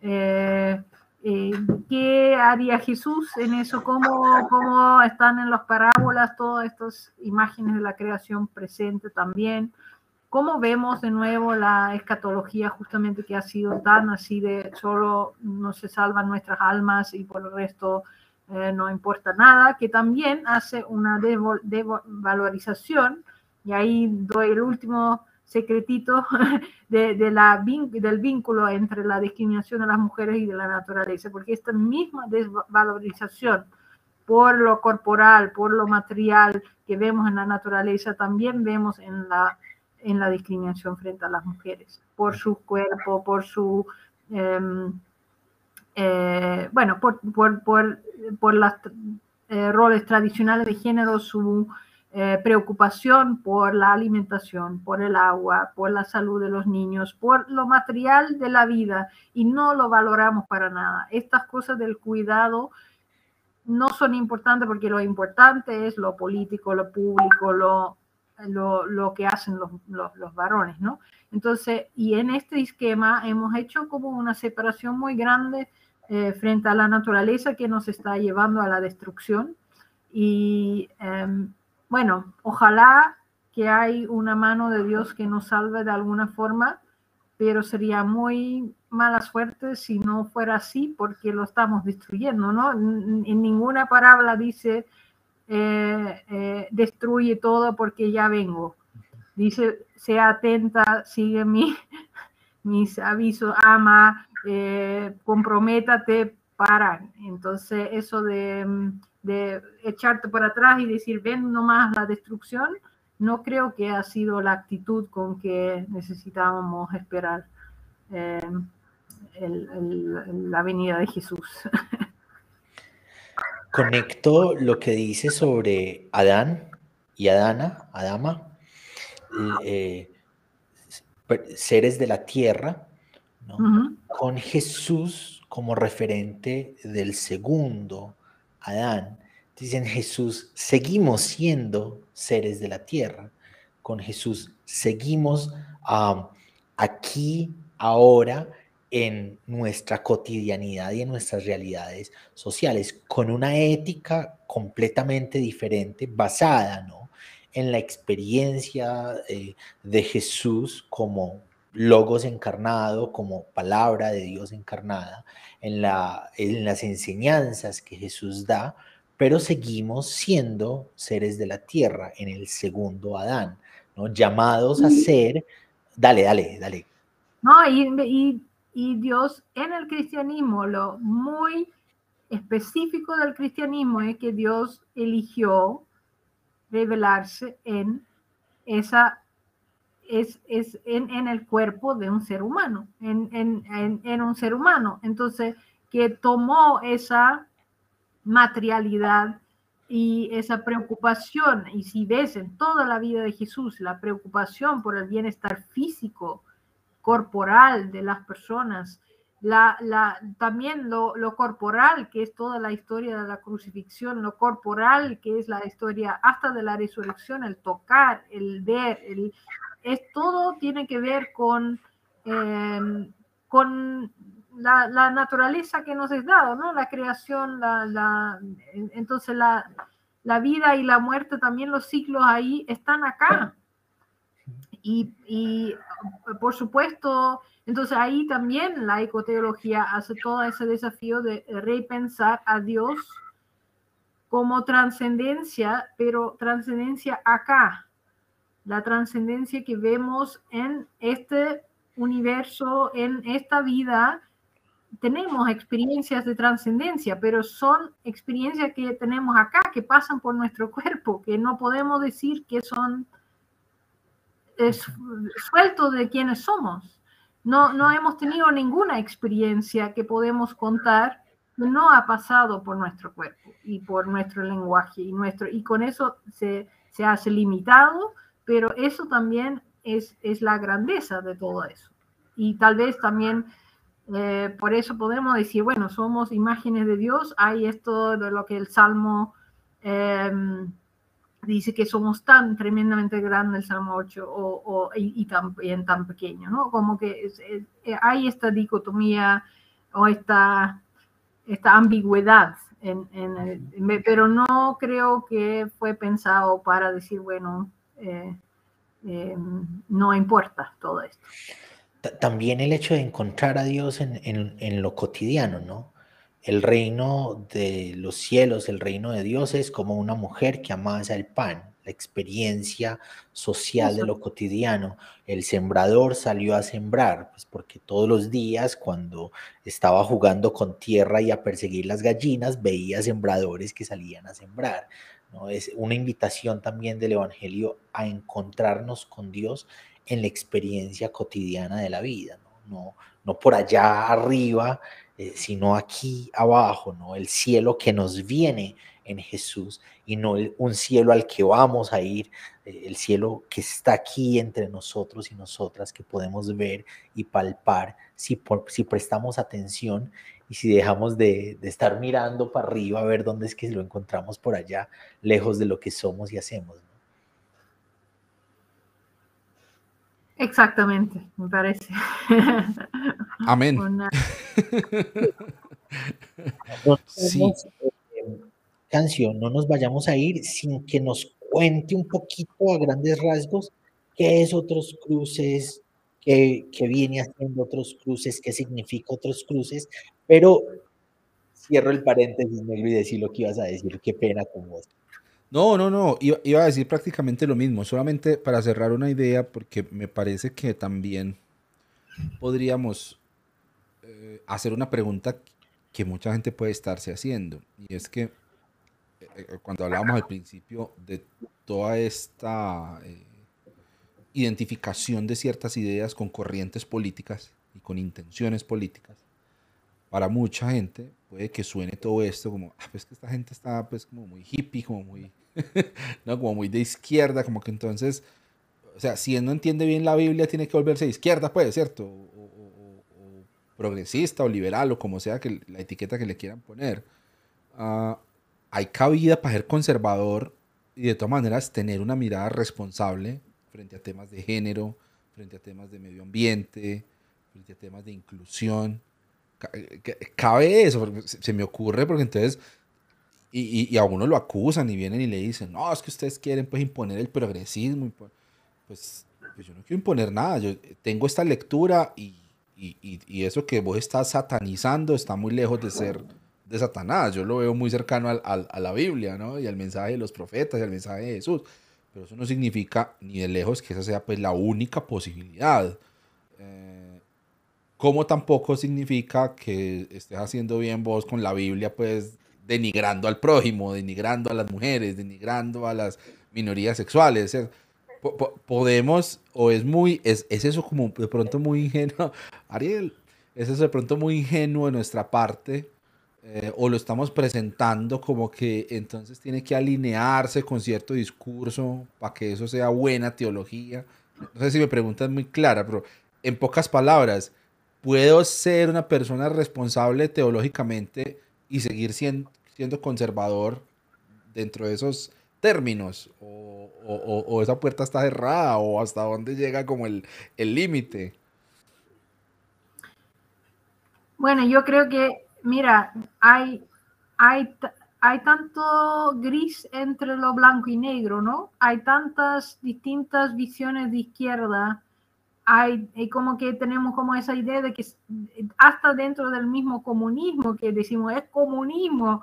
Eh, eh, ¿Qué haría Jesús en eso? ¿Cómo, ¿Cómo están en las parábolas todas estas imágenes de la creación presente también? ¿Cómo vemos de nuevo la escatología justamente que ha sido tan así de solo no se salvan nuestras almas y por el resto eh, no importa nada, que también hace una devalorización, y ahí doy el último secretito de, del vínculo entre la discriminación de las mujeres y de la naturaleza, porque esta misma desvalorización por lo corporal, por lo material que vemos en la naturaleza, también vemos en la en la discriminación frente a las mujeres, por su cuerpo, por su, em, eh, bueno, por, por, por, los eh, roles tradicionales de género, su eh, preocupación por la alimentación, por el agua, por la salud de los niños, por lo material de la vida y no lo valoramos para nada. Estas cosas del cuidado no son importantes porque lo importante es lo político, lo público, lo lo, que hacen los, los, varones, ¿no? Entonces, y en este esquema hemos hecho como una separación muy grande eh, frente a la naturaleza que nos está llevando a la destrucción. Y em, bueno, ojalá que hay una mano de Dios que nos salve de alguna forma, pero sería muy mala suerte si no fuera así, porque lo estamos destruyendo, ¿no? En ninguna parábola dice eh, eh, destruye todo porque ya vengo. Dice, sea atenta, sigue mi, mis avisos, ama, eh, comprométate para. Entonces, eso de, de, echarte para atrás y decir, ven nomás la destrucción, no creo que ha sido la actitud con que necesitábamos esperar la venida de Jesús. Conecto lo que dice sobre Adán y Adana, Adama, eh, seres de la tierra, con Jesús como referente del segundo Adán. Dicen Jesús, seguimos siendo seres de la tierra. Con Jesús seguimos aquí, ahora, en nuestra cotidianidad y en nuestras realidades sociales, con una ética completamente diferente, basada ¿no? en la experiencia eh, de Jesús como logos encarnado, como palabra de Dios encarnada, en, la, en las enseñanzas que Jesús da, pero seguimos siendo seres de la tierra en el segundo Adán, ¿no? llamados a ser, dale, dale, dale. No, y y Dios en el cristianismo, lo muy específico del cristianismo es que Dios eligió revelarse en esa es, es en, en, el cuerpo de un ser humano, en, en, en, un ser humano. Entonces, que tomó esa materialidad y esa preocupación, y si ves en toda la vida de Jesús la preocupación por el bienestar físico, corporal de las personas, la, la, también lo, lo, corporal, que es toda la historia de la crucifixión, lo corporal, que es la historia hasta de la resurrección, el tocar, el ver, el, es todo tiene que ver con, em, con la, naturaleza que nos es dado, ¿no? La creación, la, entonces la, la vida y la muerte, también los ciclos ahí están acá. Y, y por supuesto, entonces ahí también la ecoteología hace todo ese desafío de repensar a Dios como trascendencia, pero trascendencia acá, la trascendencia que vemos en este universo, en esta vida. Tenemos experiencias de trascendencia, pero son experiencias que tenemos acá, que pasan por nuestro cuerpo, que no podemos decir que son sueltos de quienes somos. No, no hemos tenido ninguna experiencia que podemos contar que no ha pasado por nuestro cuerpo y por nuestro lenguaje y, nuestro, y con eso se, se hace limitado, pero eso también es, es, la grandeza de todo eso. Y tal vez también eh, por eso podemos decir, bueno, somos imágenes de Dios, hay esto de lo que el Salmo eh, dice que somos tan tremendamente grandes, el Salmo 8, o, y, tan, tan pequeño, ¿no? Como que eh, hay esta dicotomía o esta, esta ambigüedad, en, pero no creo que fue pensado para decir, bueno, eh, eh, no importa todo esto. También el hecho de encontrar a Dios en, en lo cotidiano, ¿no? El reino de los cielos, el reino de Dios es como una mujer que amasa el pan, la experiencia social de lo cotidiano. El sembrador salió a sembrar, pues porque todos los días cuando estaba jugando con tierra y a perseguir las gallinas, veía sembradores que salían a sembrar. Es una invitación también del Evangelio a encontrarnos con Dios en la experiencia cotidiana de la vida, no, no, por allá arriba eh, sino aquí abajo, ¿no? El cielo que nos viene en Jesús y no un cielo al que vamos a ir, eh, el cielo que está aquí entre nosotros y nosotras, que podemos ver y palpar si, si prestamos atención y si dejamos de, de, estar mirando para arriba a ver dónde es que lo encontramos por allá, lejos de lo que somos y hacemos. Exactamente, me parece. Amén. sí. Canción, no nos vayamos a ir sin que nos cuente un poquito a grandes rasgos qué es otros cruces, qué, qué viene haciendo otros cruces, qué significa otros cruces, pero cierro el paréntesis negro y decir lo que ibas a decir, qué pena con vos. No, no, no, iba, a decir prácticamente lo mismo, solamente para cerrar una idea, porque me parece que también podríamos eh, hacer una pregunta que mucha gente puede estarse haciendo, y es que eh, eh, cuando hablábamos al principio de toda esta identificación de ciertas ideas con corrientes políticas y con intenciones políticas, para mucha gente puede que suene todo esto como, ah, pues que esta gente está pues como muy hippie, como muy ¿no? Como muy de izquierda, como que entonces, o sea, si él no entiende bien la Biblia, tiene que volverse de izquierda, pues, ¿cierto? O, progresista o liberal o como sea que la etiqueta que le quieran poner. Ah, hay cabida para ser conservador y de todas maneras tener una mirada responsable frente a temas de género, frente a temas de medio ambiente, frente a temas de inclusión. Eh, cabe eso, se me ocurre porque entonces y, y, a uno lo acusan y vienen y le dicen, no, es que ustedes quieren pues imponer el progresismo. Pues, pues, yo no quiero imponer nada, yo tengo esta lectura y, y, eso que vos estás satanizando está muy lejos de ser de Satanás. Yo lo veo muy cercano al, al, a la Biblia, ¿no? Y al mensaje de los profetas y al mensaje de Jesús. Pero eso no significa ni de lejos que esa sea pues la única posibilidad. Eh, como tampoco significa que estés haciendo bien vos con la Biblia, pues denigrando al prójimo, denigrando a las mujeres, denigrando a las minorías sexuales. podemos, o es muy, es, es, eso como de pronto muy ingenuo, Ariel, es eso de pronto muy ingenuo de nuestra parte, eh, o lo estamos presentando como que entonces tiene que alinearse con cierto discurso para que eso sea buena teología. No sé si me preguntas muy clara, pero en pocas palabras, ¿puedo ser una persona responsable teológicamente y seguir siendo, siendo conservador dentro de esos términos? O, o, esa puerta está cerrada? ¿O hasta dónde llega como el límite? bueno, yo creo que, mira, hay, hay, hay tanto gris entre lo blanco y negro, ¿no? Hay tantas distintas visiones de izquierda. Hay, como que tenemos como esa idea de que hasta dentro del mismo comunismo que decimos es comunismo,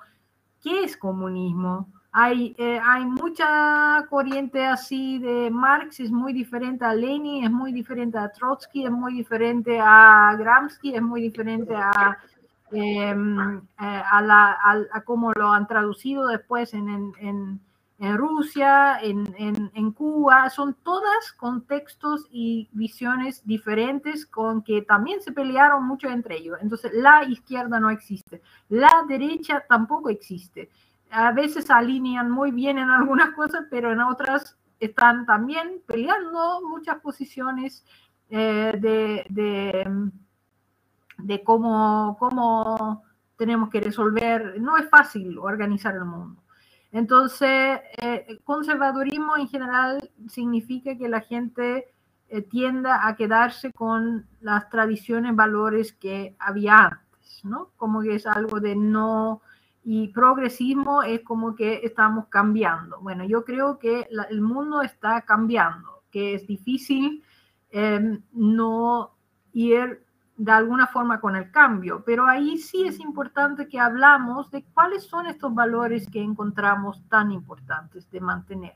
¿qué es comunismo? Hay, eh, hay mucha corriente así de Marx, es muy diferente a Lenin, es muy diferente a Trotsky, es muy diferente a Gramsci, es muy diferente a, em, eh, a, la, a, cómo lo han traducido después en, Rusia, en, en, Cuba. Son todas contextos y visiones diferentes con que también se pelearon mucho entre ellos. Entonces, la izquierda no existe, la derecha tampoco existe a veces alinean muy bien en algunas cosas, pero en otras están también peleando muchas posiciones eh, de, de, de, cómo, cómo tenemos que resolver. No es fácil organizar el mundo. Entonces, eh, conservadurismo en general significa que la gente eh, tienda a quedarse con las tradiciones, valores que había antes, ¿no? Como que es algo de no y progresismo es como que estamos cambiando. Bueno, yo creo que el mundo está cambiando, que es difícil em, no ir de alguna forma con el cambio, pero ahí sí es importante que hablamos de cuáles son estos valores que encontramos tan importantes de mantener.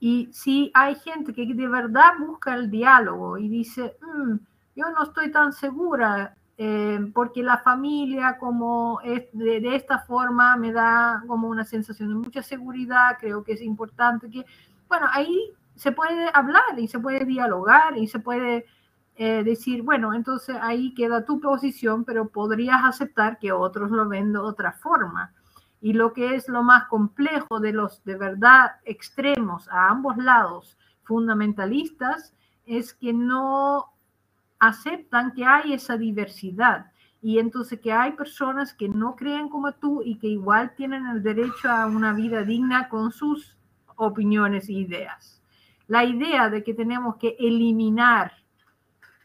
Y si hay gente que de verdad busca el diálogo y dice, mm, yo no estoy tan segura eh, porque la familia como es de, esta forma me da como una sensación de mucha seguridad, creo que es importante que, bueno, ahí se puede hablar y se puede dialogar y se puede eh, decir, bueno, entonces ahí queda tu posición, pero podrías aceptar que otros lo ven de otra forma. Y lo que es lo más complejo de los de verdad extremos a ambos lados, fundamentalistas, es que no aceptan que hay esa diversidad y entonces que hay personas que no creen como tú y que igual tienen el derecho a una vida digna con sus opiniones e ideas. La idea de que tenemos que eliminar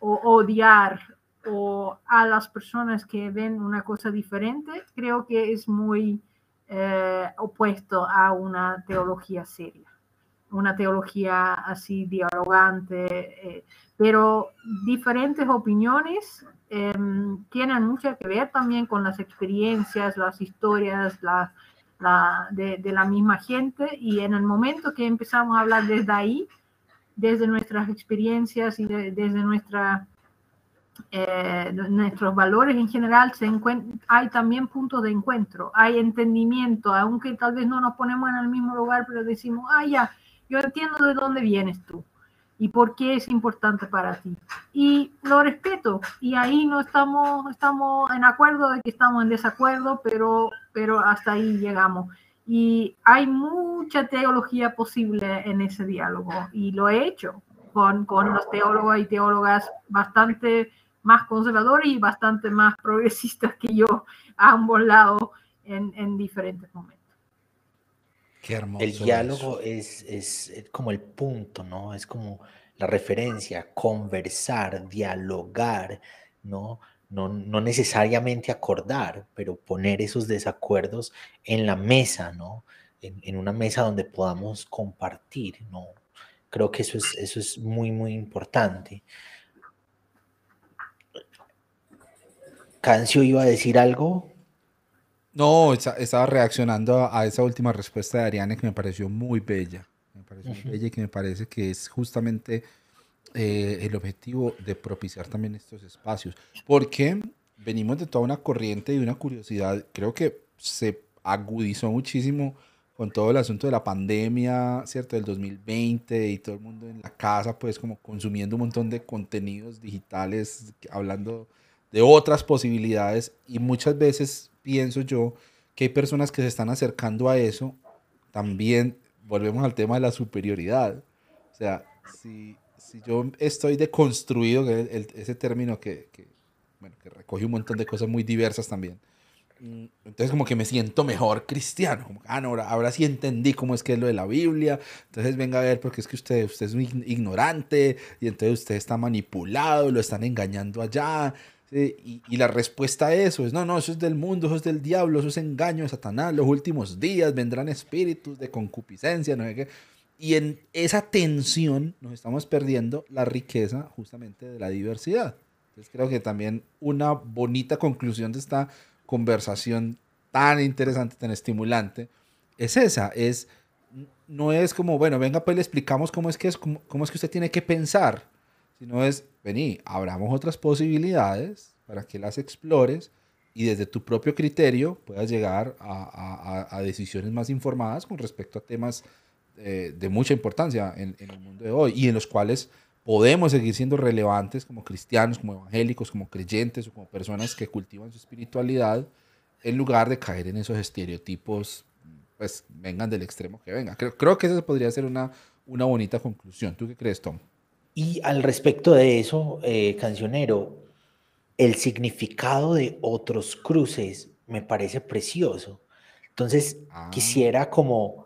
o odiar o a las personas que ven una cosa diferente, creo que es muy eh, opuesto a una teología seria, una teología así dialogante. Eh, pero diferentes opiniones em, tienen mucho que ver también con las experiencias, las historias la, de, la misma gente y en el momento que empezamos a hablar desde ahí, desde nuestras experiencias y desde nuestra, eh, nuestros valores en general, se hay también puntos de encuentro, hay entendimiento, aunque tal vez no nos ponemos en el mismo lugar, pero decimos, ah, ya, yo entiendo de dónde vienes tú y por qué es importante para ti. Y lo respeto y ahí no estamos, estamos en acuerdo de que estamos en desacuerdo, pero, pero hasta ahí llegamos. Y hay mucha teología posible en ese diálogo y lo he hecho con, con los teólogos y teólogas bastante más conservadores y bastante más progresistas que yo a ambos lados en, en diferentes momentos el diálogo es, es, como el punto, ¿no? Es como la referencia, conversar, dialogar, ¿no? No, no necesariamente acordar, pero poner esos desacuerdos en la mesa, ¿no? En, en, una mesa donde podamos compartir, ¿no? Creo que eso es, eso es muy, muy importante. Cancio iba a decir algo. No, estaba reaccionando a esa última respuesta de Ariane que me pareció muy bella. Me pareció muy bella y que me parece que es justamente eh, el objetivo de propiciar también estos espacios. Porque venimos de toda una corriente y una curiosidad, creo que se agudizó muchísimo con todo el asunto de la pandemia, ¿cierto? Del 2020 y todo el mundo en la casa, pues como consumiendo un montón de contenidos digitales, hablando de otras posibilidades y muchas veces pienso yo que hay personas que se están acercando a eso, también volvemos al tema de la superioridad. O sea, si, si yo estoy deconstruido, que ese término que, que, bueno, que recoge un montón de cosas muy diversas también, mm, entonces como que me siento mejor cristiano, como, ah, no, ahora, ahora, sí entendí cómo es que es lo de la Biblia, entonces venga a ver porque es que usted, usted es un ignorante y entonces usted está manipulado, lo están engañando allá, y, la respuesta a eso es, no, no, eso es del mundo, eso es del diablo, eso es engaño de Satanás, los últimos días vendrán espíritus de concupiscencia, no sé qué. Y en esa tensión nos estamos perdiendo la riqueza justamente de la diversidad. Entonces creo que también una bonita conclusión de esta conversación tan interesante, tan estimulante, es esa, es, no es como, bueno, venga pues le explicamos cómo es que, es, cómo, cómo es que usted tiene que pensar, sino es, vení, abramos otras posibilidades para que las explores y desde tu propio criterio puedas llegar a, a, decisiones más informadas con respecto a temas eh, de mucha importancia en, en, el mundo de hoy y en los cuales podemos seguir siendo relevantes como cristianos, como evangélicos, como creyentes o como personas que cultivan su espiritualidad en lugar de caer en esos estereotipos, pues vengan del extremo que venga. Creo, creo que esa podría ser una, una bonita conclusión. ¿Tú qué crees, Tom? Y al respecto de eso, eh, cancionero, el significado de otros cruces me parece precioso. Entonces, ah. quisiera como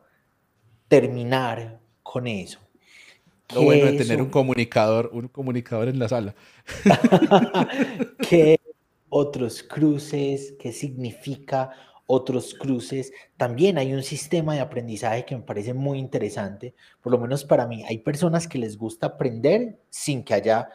terminar con eso. Lo bueno de tener un comunicador, un comunicador en la sala. ¿Qué otros cruces? ¿Qué significa otros cruces. También hay un sistema de aprendizaje que me parece muy interesante, por lo menos para mí. Hay personas que les gusta aprender sin que haya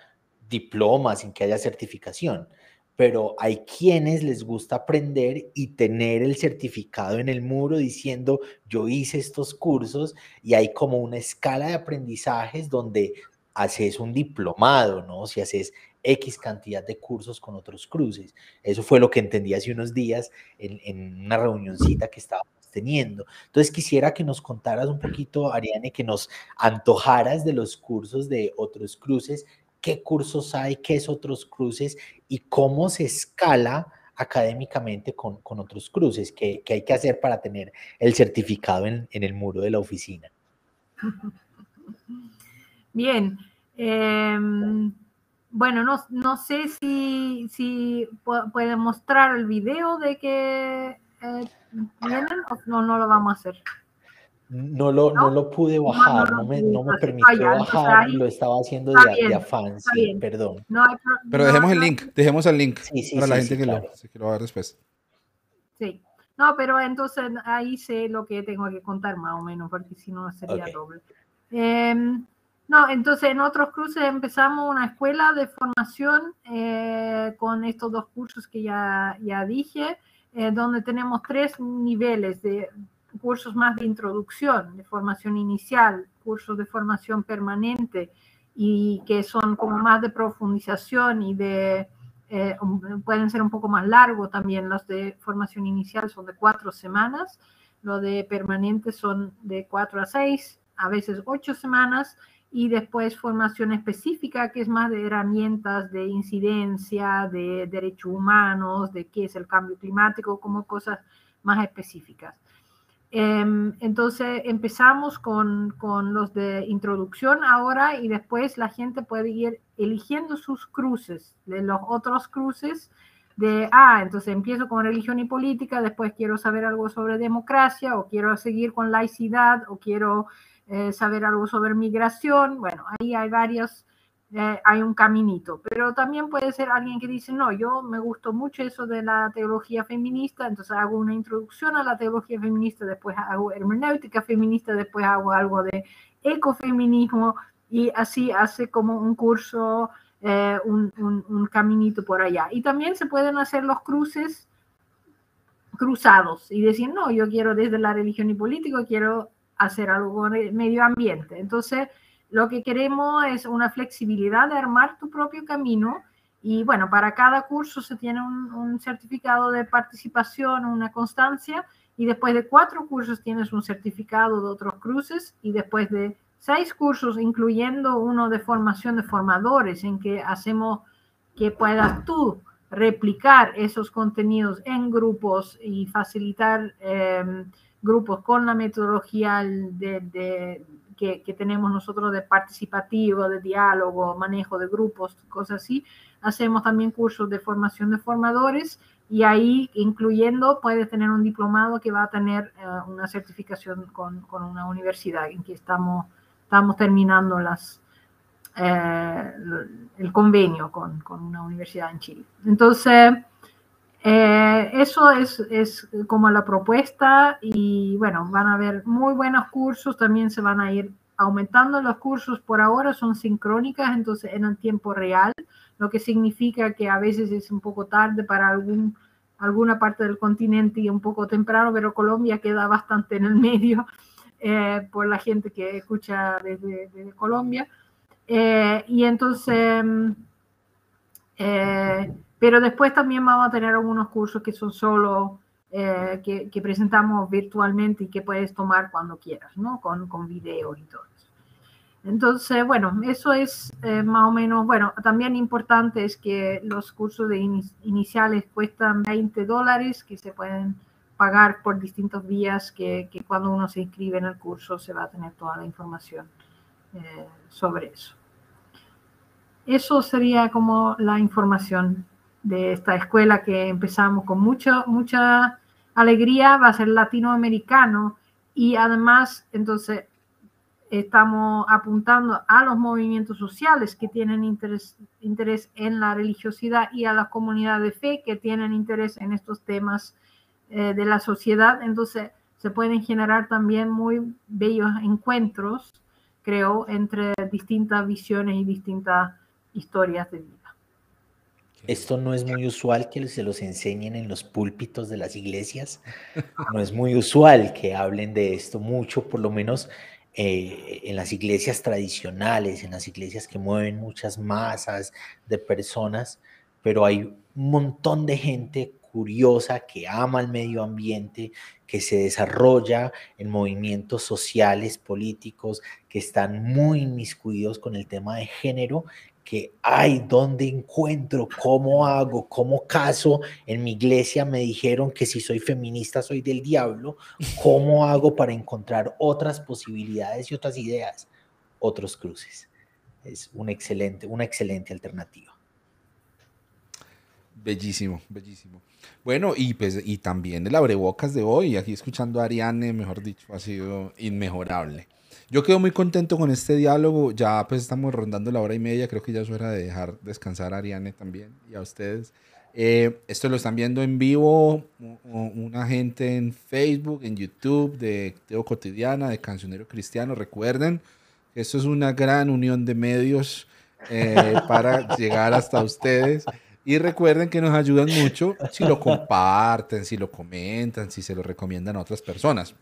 diploma, sin que haya certificación, pero hay quienes les gusta aprender y tener el certificado en el muro diciendo yo hice estos cursos y hay como una escala de aprendizajes donde haces un diplomado, ¿no? Si haces X cantidad de cursos con otros cruces. Eso fue lo que entendí hace unos días en, una reunioncita que estábamos teniendo. Entonces quisiera que nos contaras un poquito, Ariane, que nos antojaras de los cursos de otros cruces, qué cursos hay, qué es otros cruces y cómo se escala académicamente con, otros cruces, qué, hay que hacer para tener el certificado en, en el muro de la oficina. Bien. Eh, bueno, no, no sé si, si puede mostrar el video de que eh, vienen o no, no lo vamos a hacer. No lo, ¿No? lo pude bajar, no, me, no me permitió bajar, lo estaba haciendo de, afán, sí, perdón. Pero dejemos el link, dejemos el link para la gente que, lo, que lo va a ver después. Sí, no, pero entonces ahí sé lo que tengo que contar más o menos, porque si no sería doble. Eh, no, entonces en otros cruces empezamos una escuela de formación eh, con estos dos cursos que ya, ya dije, eh, donde tenemos tres niveles de cursos más de introducción, de formación inicial, cursos de formación permanente y que son como más de profundización y de, eh, pueden ser un poco más largos también. Los de formación inicial son de cuatro semanas, los de permanente son de cuatro a seis, a veces ocho semanas y después formación específica, que es más de herramientas de incidencia, de derechos humanos, de qué es el cambio climático, como cosas más específicas. Em, entonces empezamos con, con, los de introducción ahora y después la gente puede ir eligiendo sus cruces, de los otros cruces de, ah, entonces empiezo con religión y política, después quiero saber algo sobre democracia o quiero seguir con laicidad o quiero eh, saber algo sobre migración, bueno, ahí hay varios, eh, hay un caminito, pero también puede ser alguien que dice, no, yo me gustó mucho eso de la teología feminista, entonces hago una introducción a la teología feminista, después hago hermenéutica feminista, después hago algo de ecofeminismo y así hace como un curso, eh, un, un, un caminito por allá. Y también se pueden hacer los cruces cruzados y decir, no, yo quiero desde la religión y político, quiero hacer algo con el medio ambiente. Entonces, lo que queremos es una flexibilidad de armar tu propio camino y bueno, para cada curso se tiene un, certificado de participación, una constancia y después de cuatro cursos tienes un certificado de otros cruces y después de seis cursos, incluyendo uno de formación de formadores, en que hacemos que puedas tú replicar esos contenidos en grupos y facilitar em, grupos con la metodología de, que, que, tenemos nosotros de participativo, de diálogo, manejo de grupos, cosas así. Hacemos también cursos de formación de formadores y ahí, incluyendo, puedes tener un diplomado que va a tener eh, una certificación con, con, una universidad en que estamos, estamos terminando las, eh, el convenio con, con, una universidad en Chile. Entonces, eh, eso es, es, como la propuesta y bueno, van a haber muy buenos cursos, también se van a ir aumentando los cursos por ahora, son sincrónicas, entonces en el tiempo real, lo que significa que a veces es un poco tarde para algún, alguna parte del continente y un poco temprano, pero Colombia queda bastante en el medio eh, por la gente que escucha desde, desde Colombia. Eh, y entonces, eh, pero después también vamos a tener algunos cursos que son solo, eh, que, que, presentamos virtualmente y que puedes tomar cuando quieras, ¿no? Con, con videos y todo eso. Entonces, bueno, eso es más o menos, bueno, también importante es que los cursos de iniciales cuestan 20 dólares que se pueden pagar por distintos días que, que cuando uno se inscribe en el curso se va a tener toda la información. Eh, sobre eso. Eso sería como la información de esta escuela que empezamos con mucha, mucha alegría, va a ser latinoamericano y además entonces estamos apuntando a los movimientos sociales que tienen interés, interés en la religiosidad y a la comunidad de fe que tienen interés en estos temas eh, de la sociedad. Entonces se pueden generar también muy bellos encuentros creo, entre distintas visiones y distintas historias de vida. Esto no es muy usual que se los enseñen en los púlpitos de las iglesias. No es muy usual que hablen de esto mucho, por lo menos eh, en las iglesias tradicionales, en las iglesias que mueven muchas masas de personas, pero hay un montón de gente curiosa, que ama el medio ambiente, que se desarrolla en movimientos sociales, políticos, que están muy inmiscuidos con el tema de género, que hay donde encuentro, cómo hago, cómo caso. En mi iglesia me dijeron que si soy feminista soy del diablo. ¿Cómo hago para encontrar otras posibilidades y otras ideas? Otros cruces. Es un excelente, una excelente alternativa. Bellísimo, bellísimo. Bueno, y pues y también el abrebocas de hoy, aquí escuchando a Ariane, mejor dicho, ha sido inmejorable. Yo quedo muy contento con este diálogo, ya pues estamos rondando la hora y media, creo que ya es hora de dejar descansar a Ariane también y a ustedes. Eh, esto lo están viendo en vivo una gente en Facebook, en YouTube de Teo Cotidiana, de Cancionero Cristiano. Recuerden esto es una gran unión de medios eh, para llegar hasta ustedes. Y recuerden que nos ayudan mucho si lo comparten, si lo comentan, si se lo recomiendan a otras personas.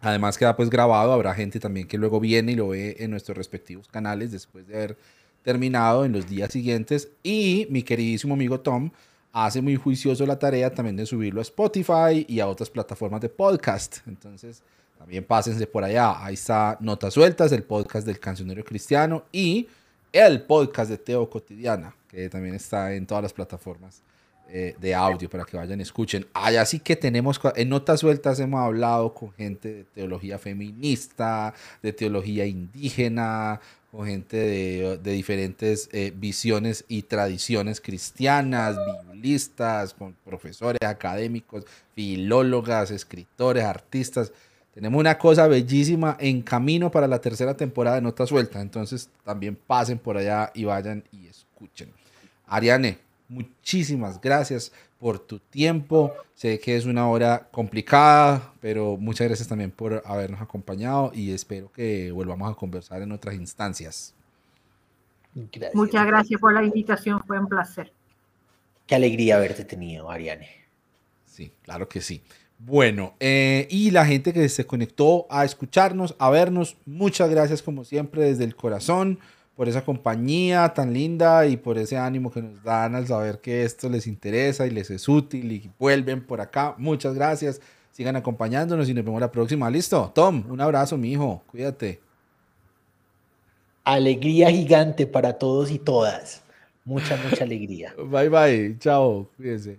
Además queda pues grabado, habrá gente también que luego viene y lo ve en nuestros respectivos canales después de haber terminado en los días siguientes. Y mi queridísimo amigo Tom hace muy juicioso la tarea también de subirlo a Spotify y a otras plataformas de podcast. Entonces también pásense por allá. Ahí está Notas Sueltas, el podcast del cancionero cristiano y el podcast de Teo Cotidiana que también está en todas las plataformas eh, de audio para que vayan y escuchen. Allá sí que tenemos, en notas sueltas hemos hablado con gente de teología feminista, de teología indígena, con gente de, de diferentes eh, visiones y tradiciones cristianas, biblistas, con profesores académicos, filólogas, escritores, artistas. Tenemos una cosa bellísima en camino para la tercera temporada de Notas Sueltas. Entonces también pasen por allá y vayan y escuchen. Ariane, muchísimas gracias por tu tiempo. Sé que es una hora complicada, pero muchas gracias también por habernos acompañado y espero que volvamos a conversar en otras instancias. Muchas gracias por la invitación, fue un placer. Qué alegría haberte tenido, Ariane. Sí, claro que sí. Bueno, eh, y la gente que se conectó a escucharnos, a vernos, muchas gracias como siempre desde el corazón por esa compañía tan linda y por ese ánimo que nos dan al saber que esto les interesa y les es útil y vuelven por acá. Muchas gracias. Sigan acompañándonos y nos vemos la próxima. Listo. Tom, un abrazo, mi hijo. Cuídate. Alegría gigante para todos y todas. Mucha, mucha alegría. Bye, bye. Chao. Cuídense.